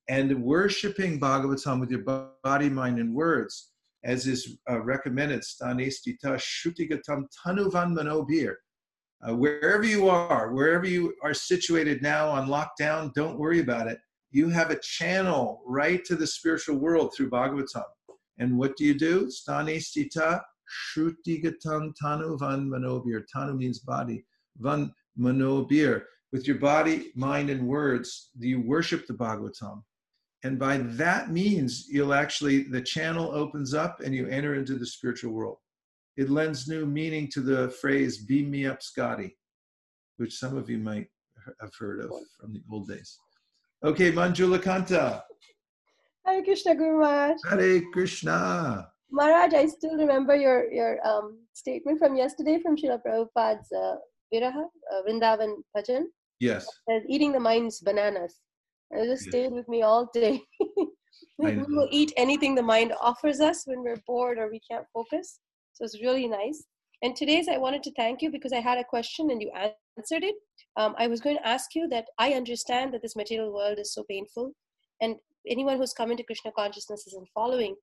and worshiping Bhagavatam with your body, mind, and words, as is uh, recommended, stanestita shutigatam tanuvan manobir. Uh, wherever you are, wherever you are situated now on lockdown, don't worry about it. You have a channel right to the spiritual world through Bhagavatam. And what do you do? Stanestita Shrutigatan Tanu Van Manobir. Tanu means body. Van Manobir. With your body, mind, and words, you worship the Bhagavatam? And by that means, you'll actually, the channel opens up and you enter into the spiritual world. It lends new meaning to the phrase, beam me up, Scotty, which some of you might have heard of from the old days. Okay, Manjula Kanta. Hare Krishna Guru Maharaj. Hare Krishna. Maharaj, I still remember your your um, statement from yesterday from Srila Prabhupada's uh, Viraha, uh, Vrindavan Bhajan. Yes. Says, eating the mind's bananas. It just yes. stayed with me all day. we will eat anything the mind offers us when we're bored or we can't focus. So it's really nice. And today's I wanted to thank you because I had a question and you answered it. Um, I was going to ask you that I understand that this material world is so painful, and anyone who's come into Krishna consciousness is not following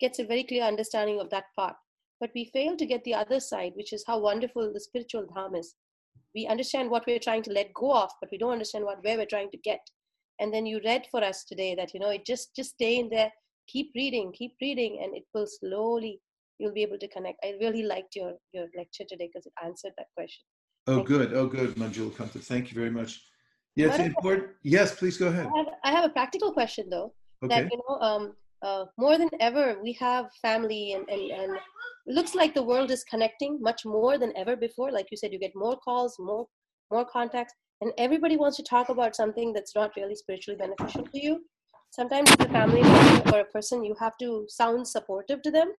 gets a very clear understanding of that part. But we fail to get the other side, which is how wonderful the spiritual dham is. We understand what we're trying to let go of, but we don't understand what where we're trying to get. And then you read for us today that you know it just just stay in there, keep reading, keep reading, and it will slowly you'll be able to connect. I really liked your your lecture today because it answered that question. Oh, Thank good. You. Oh, good, Manjula Kanta. Thank you very much. Yeah, it's important. Yes, please go ahead. I have, I have a practical question though. Okay. That you know, um, uh, more than ever, we have family, and, and, and looks like the world is connecting much more than ever before. Like you said, you get more calls, more more contacts, and everybody wants to talk about something that's not really spiritually beneficial to you. Sometimes, as a family member or a person, you have to sound supportive to them,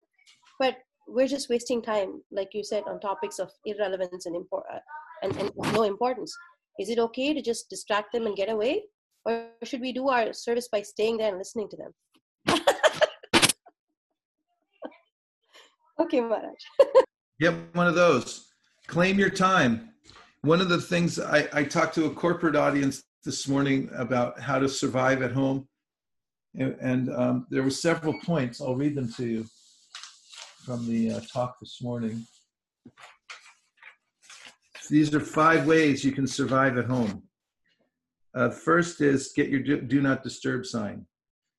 but we're just wasting time, like you said, on topics of irrelevance and import uh, and, and no importance. Is it okay to just distract them and get away? Or should we do our service by staying there and listening to them? Okay, Maharaj. Yep, one of those. Claim your time. One of the things I, I talked to a corporate audience this morning about how to survive at home, and, and um, there were several points. I'll read them to you from the uh, talk this morning. These are five ways you can survive at home. Uh, first is get your do, do not disturb sign,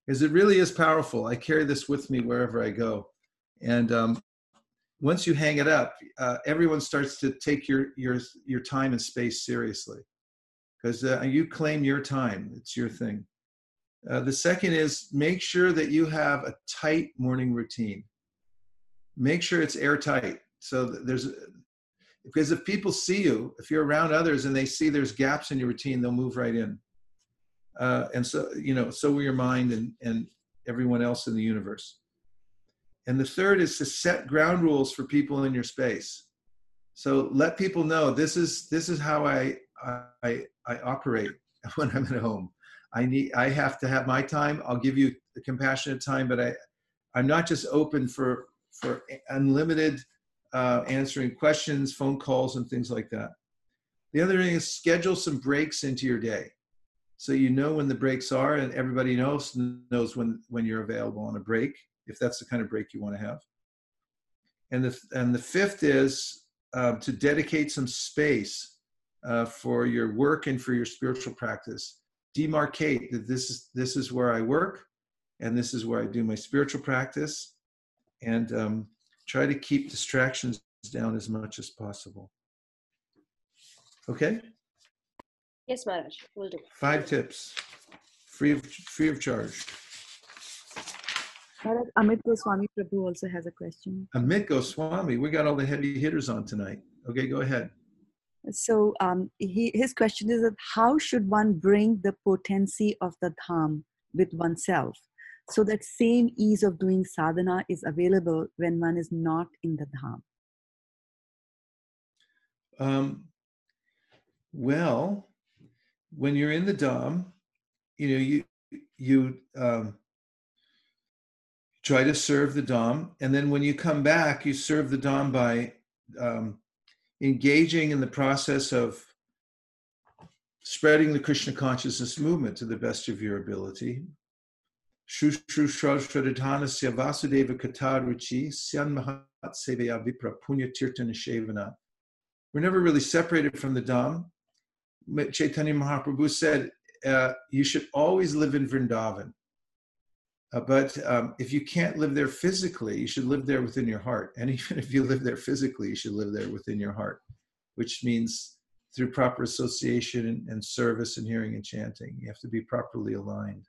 because it really is powerful. I carry this with me wherever I go, and um, once you hang it up, uh, everyone starts to take your your your time and space seriously, because uh, you claim your time. It's your thing. Uh, the second is make sure that you have a tight morning routine. Make sure it's airtight. So there's because if people see you, if you're around others and they see there's gaps in your routine, they'll move right in. Uh, and so you know, so will your mind and and everyone else in the universe. And the third is to set ground rules for people in your space. So let people know this is this is how I I I operate when I'm at home. I need I have to have my time. I'll give you the compassionate time, but I I'm not just open for for unlimited uh, answering questions, phone calls, and things like that. The other thing is schedule some breaks into your day, so you know when the breaks are, and everybody knows knows when when you're available on a break, if that's the kind of break you want to have. And the and the fifth is uh, to dedicate some space uh, for your work and for your spiritual practice. Demarcate that this is this is where I work, and this is where I do my spiritual practice, and um, try to keep distractions down as much as possible. Okay? Yes, Maharaj, we'll do. Five tips, free of, free of charge. Amit Goswami Prabhu also has a question. Amit Goswami, we got all the heavy hitters on tonight. Okay, go ahead. So um, he, his question is that how should one bring the potency of the dham with oneself? so that same ease of doing sadhana is available when one is not in the dham um, well when you're in the dham you know you you um, try to serve the dham and then when you come back you serve the dham by um, engaging in the process of spreading the krishna consciousness movement to the best of your ability Vasudeva Syan Mahat Vipra Punya. We're never really separated from the Dham. Chaitanya Mahaprabhu said, uh, you should always live in Vrindavan. Uh, but um, if you can't live there physically, you should live there within your heart. And even if you live there physically, you should live there within your heart, which means through proper association and, and service and hearing and chanting. You have to be properly aligned.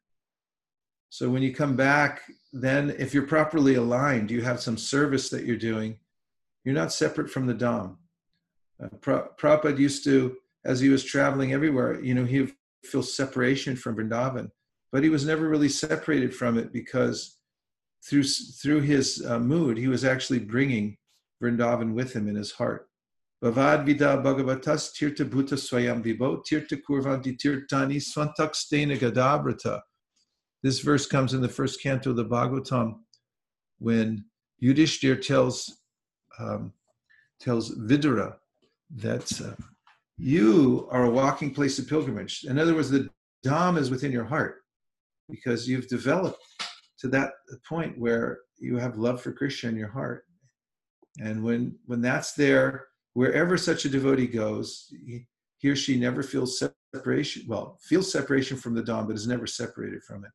So when you come back, then if you're properly aligned, you have some service that you're doing, you're not separate from the Dham. Uh, Prabhupada used to, as he was traveling everywhere, you know, he would feel separation from Vrindavan, but he was never really separated from it because through through his uh, mood, he was actually bringing Vrindavan with him in his heart. Bhavad vida bhagavatas tirta bhuta swayam vibo tirta kurvanti tirtani svantak gadabrata. This verse comes in the first canto of the Bhagavatam when Yudhishthir tells um, tells Vidura that uh, you are a walking place of pilgrimage. In other words, the Dham is within your heart because you've developed to that point where you have love for Krishna in your heart. And when when that's there, wherever such a devotee goes, he, he or she never feels separation. Well, feels separation from the Dham, but is never separated from it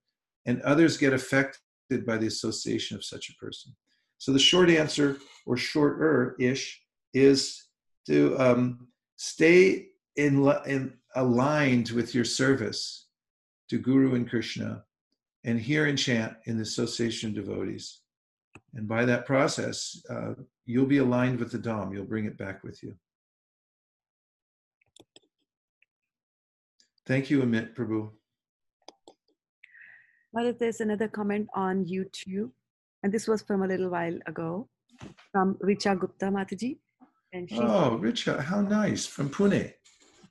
and others get affected by the association of such a person. So the short answer, or shorter ish, is to um, stay in, in aligned with your service to Guru and Krishna, and hear and chant in the association of devotees. And by that process, uh, you'll be aligned with the Dham. You'll bring it back with you. Thank you, Amit Prabhu. Well, there's another comment on YouTube, and this was from a little while ago from Richa Gupta Mataji. And she, oh, Richa, how nice from Pune.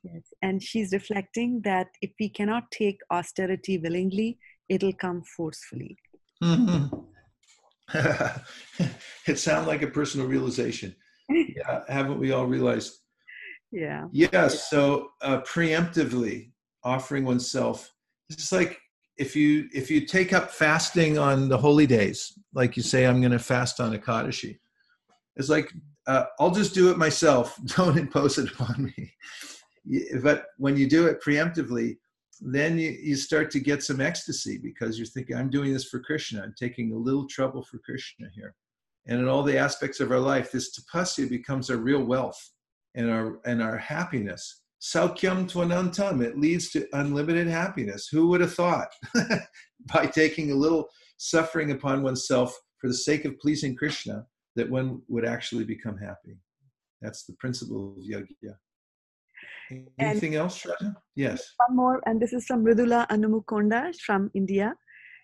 Yes, and she's reflecting that if we cannot take austerity willingly, it'll come forcefully. Mm-hmm. it sounds like a personal realization. Yeah, haven't we all realized? Yeah. Yes. So uh, preemptively offering oneself. It's like if you if you take up fasting on the holy days, like you say, I'm going to fast on a Ekadashi. It's like uh, I'll just do it myself. Don't impose it upon me. But when you do it preemptively, then you, you start to get some ecstasy because you're thinking, I'm doing this for Krishna. I'm taking a little trouble for Krishna here. And in all the aspects of our life, this tapasya becomes our real wealth and our and our happiness. Saukyam twanantam, it leads to unlimited happiness. Who would have thought? By taking a little suffering upon oneself for the sake of pleasing Krishna, that one would actually become happy. That's the principle of yajna. Anything and else, Shraddha? Yes. One more, and this is from Mridula Anumukonda from India.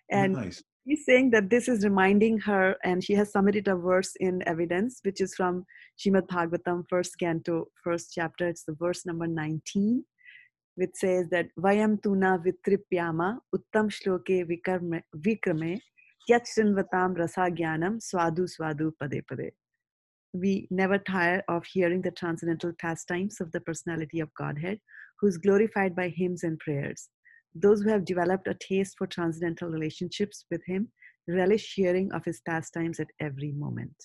And nice. he's saying that this is reminding her, and she has submitted a verse in evidence, which is from Shrimad Bhagavatam, first canto, first chapter. It's the verse number 19, which says that Vayam tuna vitripyama uttam shloke vikrame, vikrame yat srinvatam rasa jnanam swadu swadu pade pade we never tire of hearing the transcendental pastimes of the personality of Godhead, who is glorified by hymns and prayers. Those who have developed a taste for transcendental relationships with Him relish hearing of His pastimes at every moment.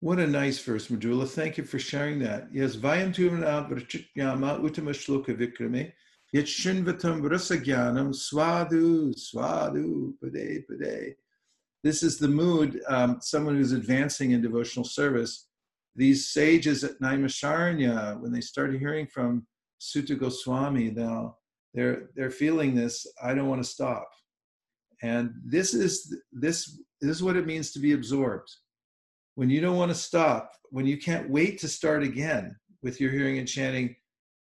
What a nice verse, Madhula. Thank you for sharing that. Yes, Vayam Tuvana Brachitnyama Uttama Shloka Vikrame Yet Shinvatam Brasagyanam Swadu Swadu Pade Pade this is the mood, um, someone who's advancing in devotional service. These sages at Naimisharanya, when they started hearing from Suta Goswami, now they're they're feeling this. I don't want to stop, and this is this this is what it means to be absorbed. When you don't want to stop, when you can't wait to start again with your hearing and chanting,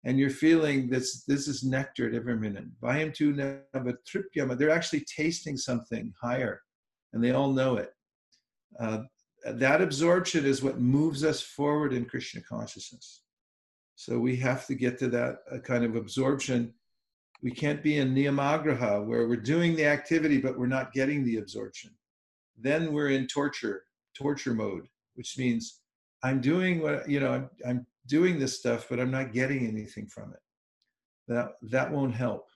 and you're feeling this this is nectar at every minute. Vayam tu They're actually tasting something higher and they all know it. Uh, that absorption is what moves us forward in Krishna consciousness. So we have to get to that uh, kind of absorption. We can't be in niyamagraha where we're doing the activity but we're not getting the absorption. Then we're in torture, torture mode, which means I'm doing what you know. I'm, I'm doing this stuff, but I'm not getting anything from it. That that won't help.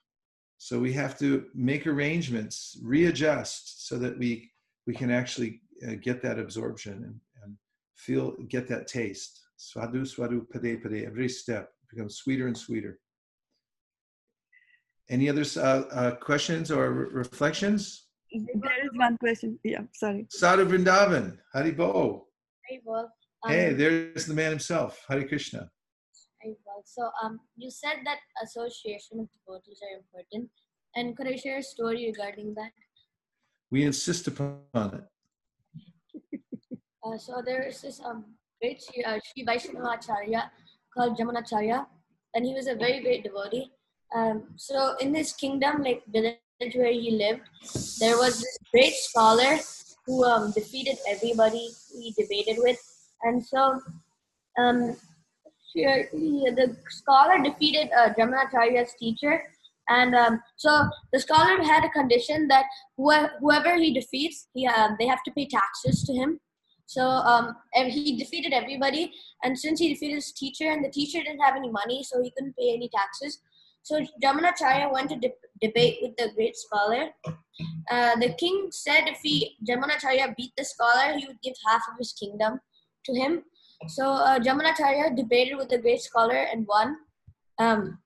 So we have to make arrangements, readjust so that we we can actually uh, get that absorption and, and feel get that taste. Swadu swadu pade pade. Every step becomes sweeter and sweeter. Any other uh, uh, questions or re- reflections? There is one question. Yeah, sorry. Sadhu Vrindavan, Haribo. Haribol. Um, hey, there's the man himself, Hari Krishna. So um, you said that association of devotees are important. And could I share a story regarding that? We insist upon it. uh, so there is this um, great uh, Sri Vaishnavacharya called Jamunacharya, and he was a very great devotee. Um, so in this kingdom, like village where he lived, there was this great scholar who um, defeated everybody he debated with. And so um, the scholar defeated uh, Jamunacharya's teacher. And um, so the scholar had a condition that whoever, whoever he defeats, he, um, they have to pay taxes to him. So um, he defeated everybody. And since he defeated his teacher, and the teacher didn't have any money, so he couldn't pay any taxes. So Jamunacharya went to de- debate with the great scholar. Uh, the king said if he Jamunacharya beat the scholar, he would give half of his kingdom to him. So uh, Jamunacharya debated with the great scholar and won. Um,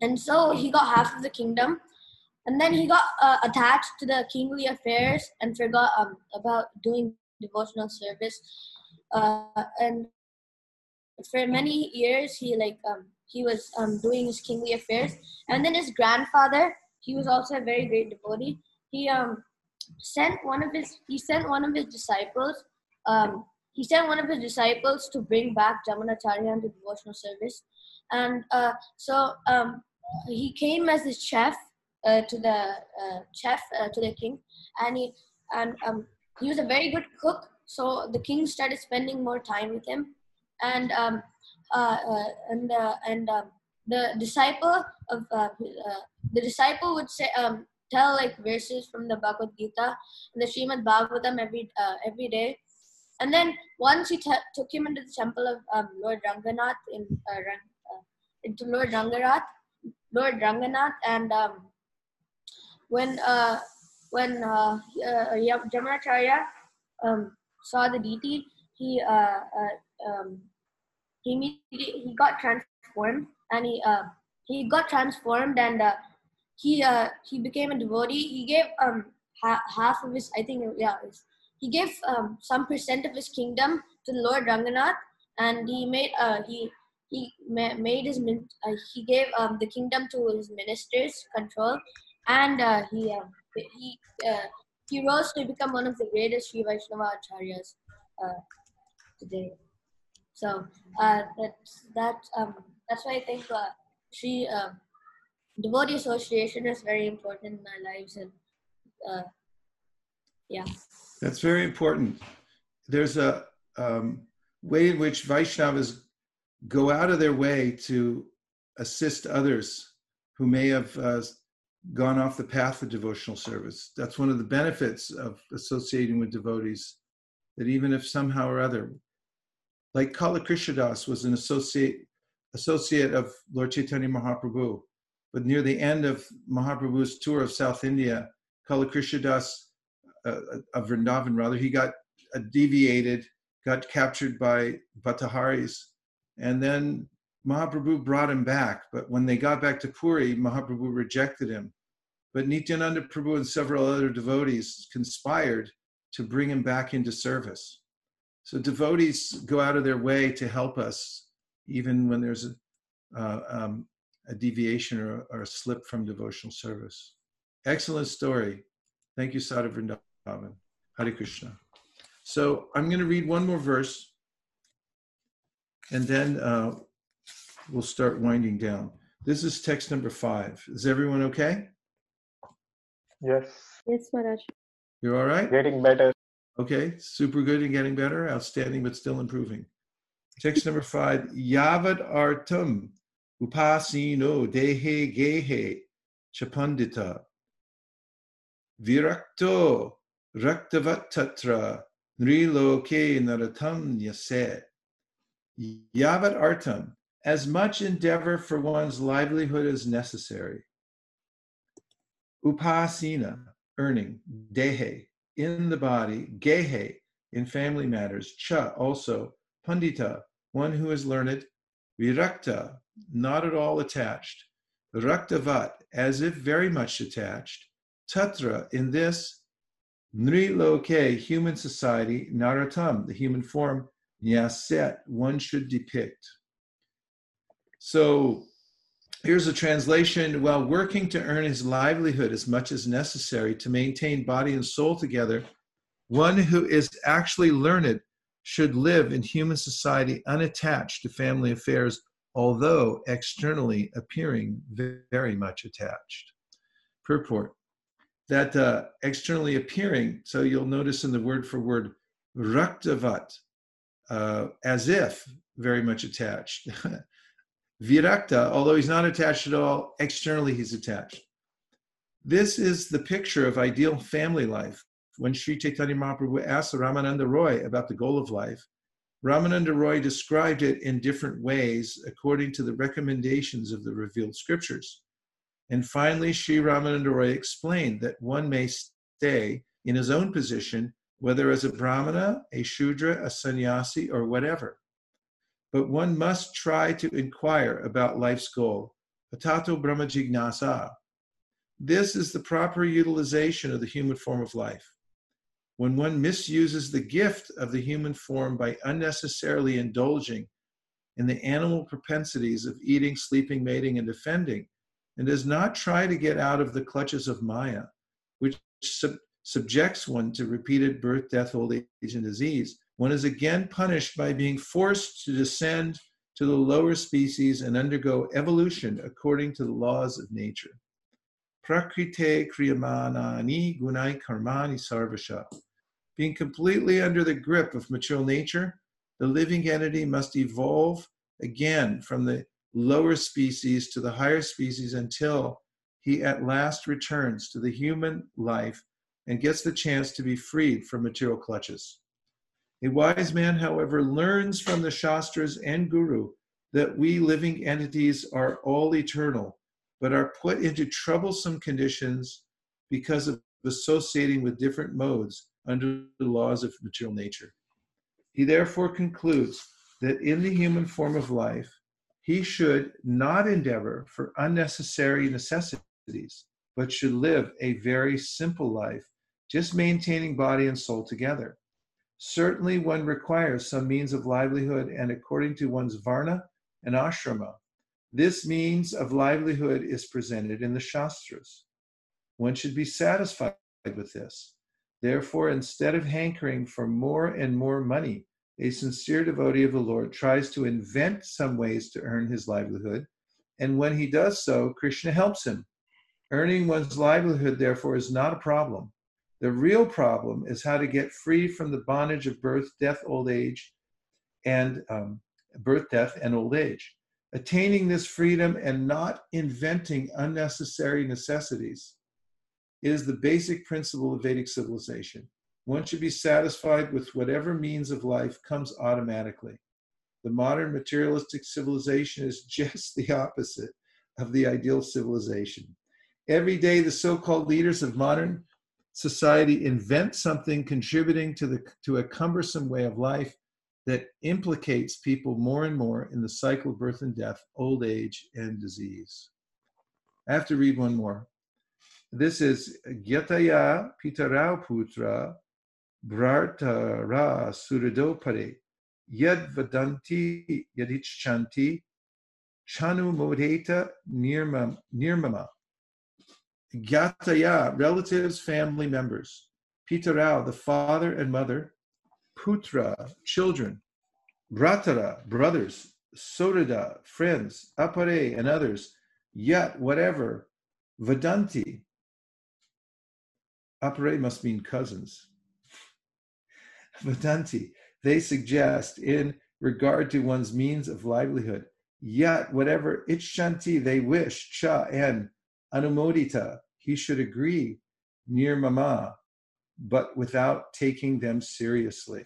and so he got half of the kingdom. And then he got uh, attached to the kingly affairs and forgot um, about doing devotional service. Uh, and for many years, he like um, he was um, doing his kingly affairs. And then his grandfather, he was also a very great devotee. He um, sent one of his he sent one of his disciples um, he sent one of his disciples to bring back Jamunacharya into devotional service. And uh, so um, he came as his chef uh, to the uh, chef uh, to the king, and he and um, he was a very good cook. So the king started spending more time with him, and um, uh, uh, and and um, the disciple of the disciple would say um, tell like verses from the Bhagavad Gita and the Srimad Bhagavatam every every day. And then once he t- took him into the temple of um, Lord Ranganath in uh, uh, into Lord Ranganath, Lord Ranganath, and um, when uh, when uh, uh, Jamunacharya um, saw the deity, he uh, uh, um, he he got transformed and he uh, he got transformed and uh, he uh, he became a devotee. He gave um ha- half of his I think yeah he gave um, some percent of his kingdom to the Lord Ranganath and he made uh he he ma- made his uh, he gave um, the kingdom to his ministers control and uh, he uh, he uh, he rose to become one of the greatest Sri Vaishnava acharyas uh, today. So that's that um, that's why I think uh, Sri uh, devotee association is very important in my lives and yeah. That's very important. There's a um, way in which Vaishnavas go out of their way to assist others who may have uh, gone off the path of devotional service. That's one of the benefits of associating with devotees, that even if somehow or other, like Kala Krishnadas was an associate associate of Lord Chaitanya Mahaprabhu, but near the end of Mahaprabhu's tour of South India, Kala Krishnadas uh, of Vrindavan, rather, he got uh, deviated, got captured by Bhattatharis, and then Mahaprabhu brought him back. But when they got back to Puri, Mahaprabhu rejected him but Nityananda Prabhu and several other devotees conspired to bring him back into service. So devotees go out of their way to help us, even when there's a, uh, um, a deviation or, or, a slip from devotional service. Excellent story. Thank you, Sadhu Vrindavan. Hare Krishna. So I'm going to read one more verse, and then uh, we'll start winding down. This is text number five. Is everyone okay? Yes. Yes, Maharaj. You're all right? Getting better. Okay, super good and getting better. Outstanding, but still improving. Text number five Yavad artum upasino dehe gehe chapandita virakto raktavat tatra nriloke naratam yase. Yavat artam, as much endeavor for one's livelihood as necessary. Upasina, earning, dehe, in the body, gehe, in family matters, cha, also, pandita, one who is learned, virakta, not at all attached, raktavat, as if very much attached, tatra, in this, nriloke, human society, naratam, the human form, nyaset, one should depict. So Here's a translation while working to earn his livelihood as much as necessary to maintain body and soul together, one who is actually learned should live in human society unattached to family affairs, although externally appearing very much attached. Purport that uh, externally appearing, so you'll notice in the word for word, raktavat, uh, as if very much attached. Virakta, although he's not attached at all, externally he's attached. This is the picture of ideal family life. When Sri Chaitanya Mahaprabhu asked Ramananda Roy about the goal of life, Ramananda Roy described it in different ways according to the recommendations of the revealed scriptures. And finally, Sri Ramananda Roy explained that one may stay in his own position, whether as a brahmana, a shudra, a sannyasi, or whatever but one must try to inquire about life's goal. Patato Brahma Jignasa. This is the proper utilization of the human form of life. When one misuses the gift of the human form by unnecessarily indulging in the animal propensities of eating, sleeping, mating, and defending, and does not try to get out of the clutches of Maya, which sub- subjects one to repeated birth, death, old age, and disease, one is again punished by being forced to descend to the lower species and undergo evolution according to the laws of nature. Prakrite kriyamanani gunai karmani sarvasha. Being completely under the grip of material nature, the living entity must evolve again from the lower species to the higher species until he at last returns to the human life and gets the chance to be freed from material clutches. A wise man, however, learns from the Shastras and Guru that we living entities are all eternal, but are put into troublesome conditions because of associating with different modes under the laws of material nature. He therefore concludes that in the human form of life, he should not endeavor for unnecessary necessities, but should live a very simple life, just maintaining body and soul together. Certainly, one requires some means of livelihood, and according to one's varna and ashrama, this means of livelihood is presented in the Shastras. One should be satisfied with this. Therefore, instead of hankering for more and more money, a sincere devotee of the Lord tries to invent some ways to earn his livelihood. And when he does so, Krishna helps him. Earning one's livelihood, therefore, is not a problem. The real problem is how to get free from the bondage of birth, death, old age, and um, birth, death, and old age. Attaining this freedom and not inventing unnecessary necessities is the basic principle of Vedic civilization. One should be satisfied with whatever means of life comes automatically. The modern materialistic civilization is just the opposite of the ideal civilization. Every day, the so called leaders of modern society invent something contributing to, the, to a cumbersome way of life that implicates people more and more in the cycle of birth and death, old age, and disease. I have to read one more. This is Gyataya Pitarau Putra Bhartara Suridopare Yad Vadanti Yadichanti Chanu Modeta Nirmama. Gyataya, relatives, family members. Pitarao, the father and mother. Putra, children. Bratara, brothers. Sorida, friends. Apare, and others. Yat, whatever. Vadanti. Apare must mean cousins. Vadanti, they suggest in regard to one's means of livelihood. Yet, whatever Ichanti they wish, Cha and Anumodita, he should agree nirmama, but without taking them seriously.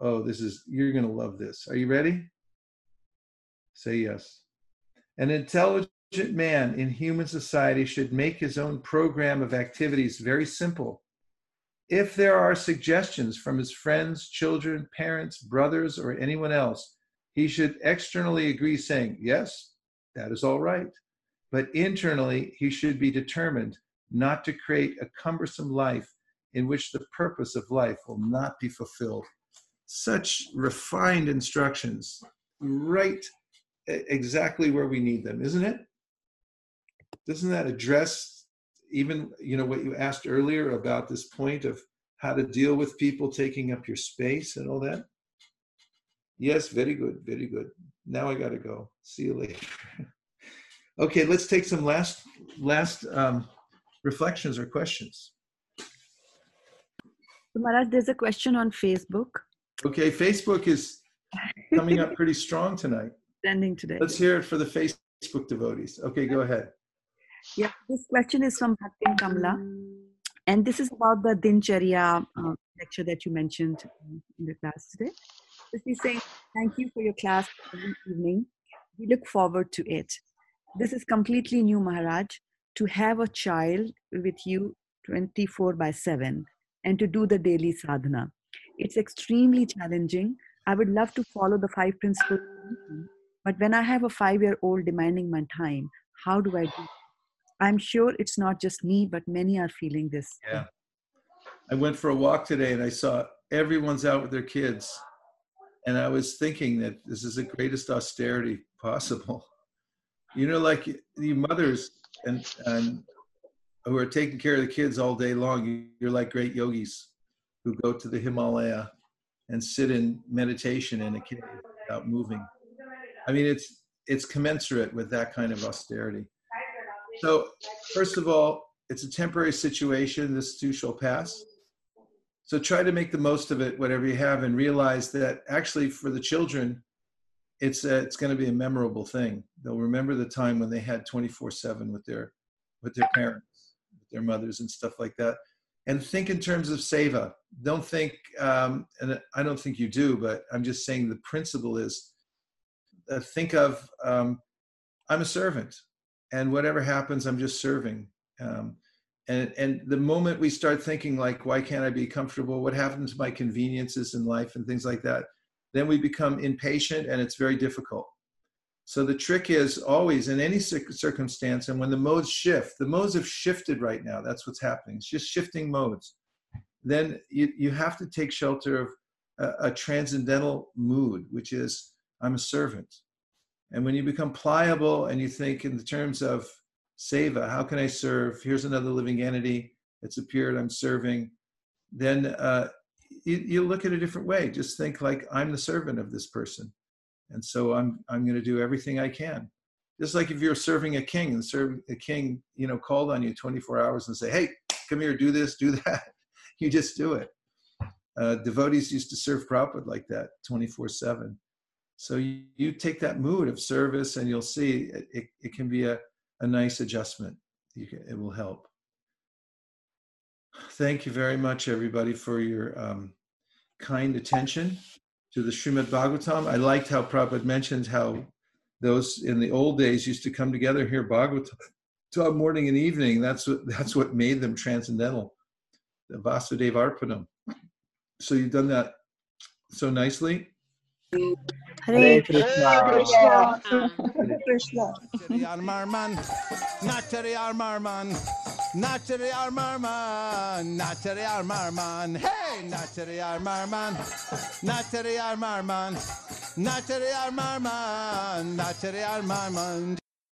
Oh, this is, you're going to love this. Are you ready? Say yes. An intelligent man in human society should make his own program of activities very simple if there are suggestions from his friends, children, parents, brothers, or anyone else, he should externally agree, saying, Yes, that is all right. But internally, he should be determined not to create a cumbersome life in which the purpose of life will not be fulfilled. Such refined instructions, right exactly where we need them, isn't it? Doesn't that address even you know what you asked earlier about this point of how to deal with people taking up your space and all that? Yes very good very good. Now i got to go. See you later. Okay let's take some last last um, reflections or questions. So Maharaj, there's a question on facebook. Okay facebook is coming up pretty strong tonight. Standing today. Let's hear it for the facebook devotees. Okay go ahead yeah, this question is from Bhaktin Kamla. And this is about the Dincharya uh, lecture that you mentioned in the class today. So she's saying, Thank you for your class every evening. We look forward to it. This is completely new, Maharaj, to have a child with you 24 by 7 and to do the daily sadhana. It's extremely challenging. I would love to follow the five principles, but when I have a five year old demanding my time, how do I do I'm sure it's not just me, but many are feeling this. Yeah. I went for a walk today and I saw everyone's out with their kids. And I was thinking that this is the greatest austerity possible. You know, like the mothers and, and who are taking care of the kids all day long, you're like great yogis who go to the Himalaya and sit in meditation in a cave without moving. I mean, it's it's commensurate with that kind of austerity. So, first of all, it's a temporary situation. This too shall pass. So, try to make the most of it, whatever you have, and realize that actually, for the children, it's a, it's going to be a memorable thing. They'll remember the time when they had 24/7 with their with their parents, with their mothers, and stuff like that. And think in terms of seva. Don't think, um, and I don't think you do, but I'm just saying the principle is uh, think of um, I'm a servant, and whatever happens, I'm just serving. Um, and and the moment we start thinking like, why can't I be comfortable? What happens to my conveniences in life and things like that? Then we become impatient, and it's very difficult. So the trick is always in any circumstance, and when the modes shift, the modes have shifted right now. That's what's happening. It's just shifting modes. Then you, you have to take shelter of a, a transcendental mood, which is I'm a servant. And when you become pliable and you think in the terms of seva, how can I serve? Here's another living entity. It's appeared. I'm serving. Then uh, you, you look at a different way. Just think like I'm the servant of this person, and so I'm I'm going to do everything I can. Just like if you're serving a king and serve a king, you know, called on you 24 hours and say, "Hey, come here, do this, do that." you just do it. Uh, devotees used to serve Prabhupada like that 24 7. So you, you, take that mood of service and you'll see it, it, it can be a, a nice adjustment. Can, it will help. Thank you very much, everybody, for your um, kind attention to the Srimad Bhagavatam. I liked how Prabhupada mentioned how those in the old days used to come together here Bhagavatam morning and evening. That's what that's what made them transcendental. The Vasudeva Arpanam. So you've done that so nicely. Hare Krishna. Hare Krishna. Marman, Nachariyar Marman, Nachariyar Marman, Nachariyar Marman, hey, Nachariyar Marman, Nachariyar Marman, Nachariyar Marman, Nachariyar Marman.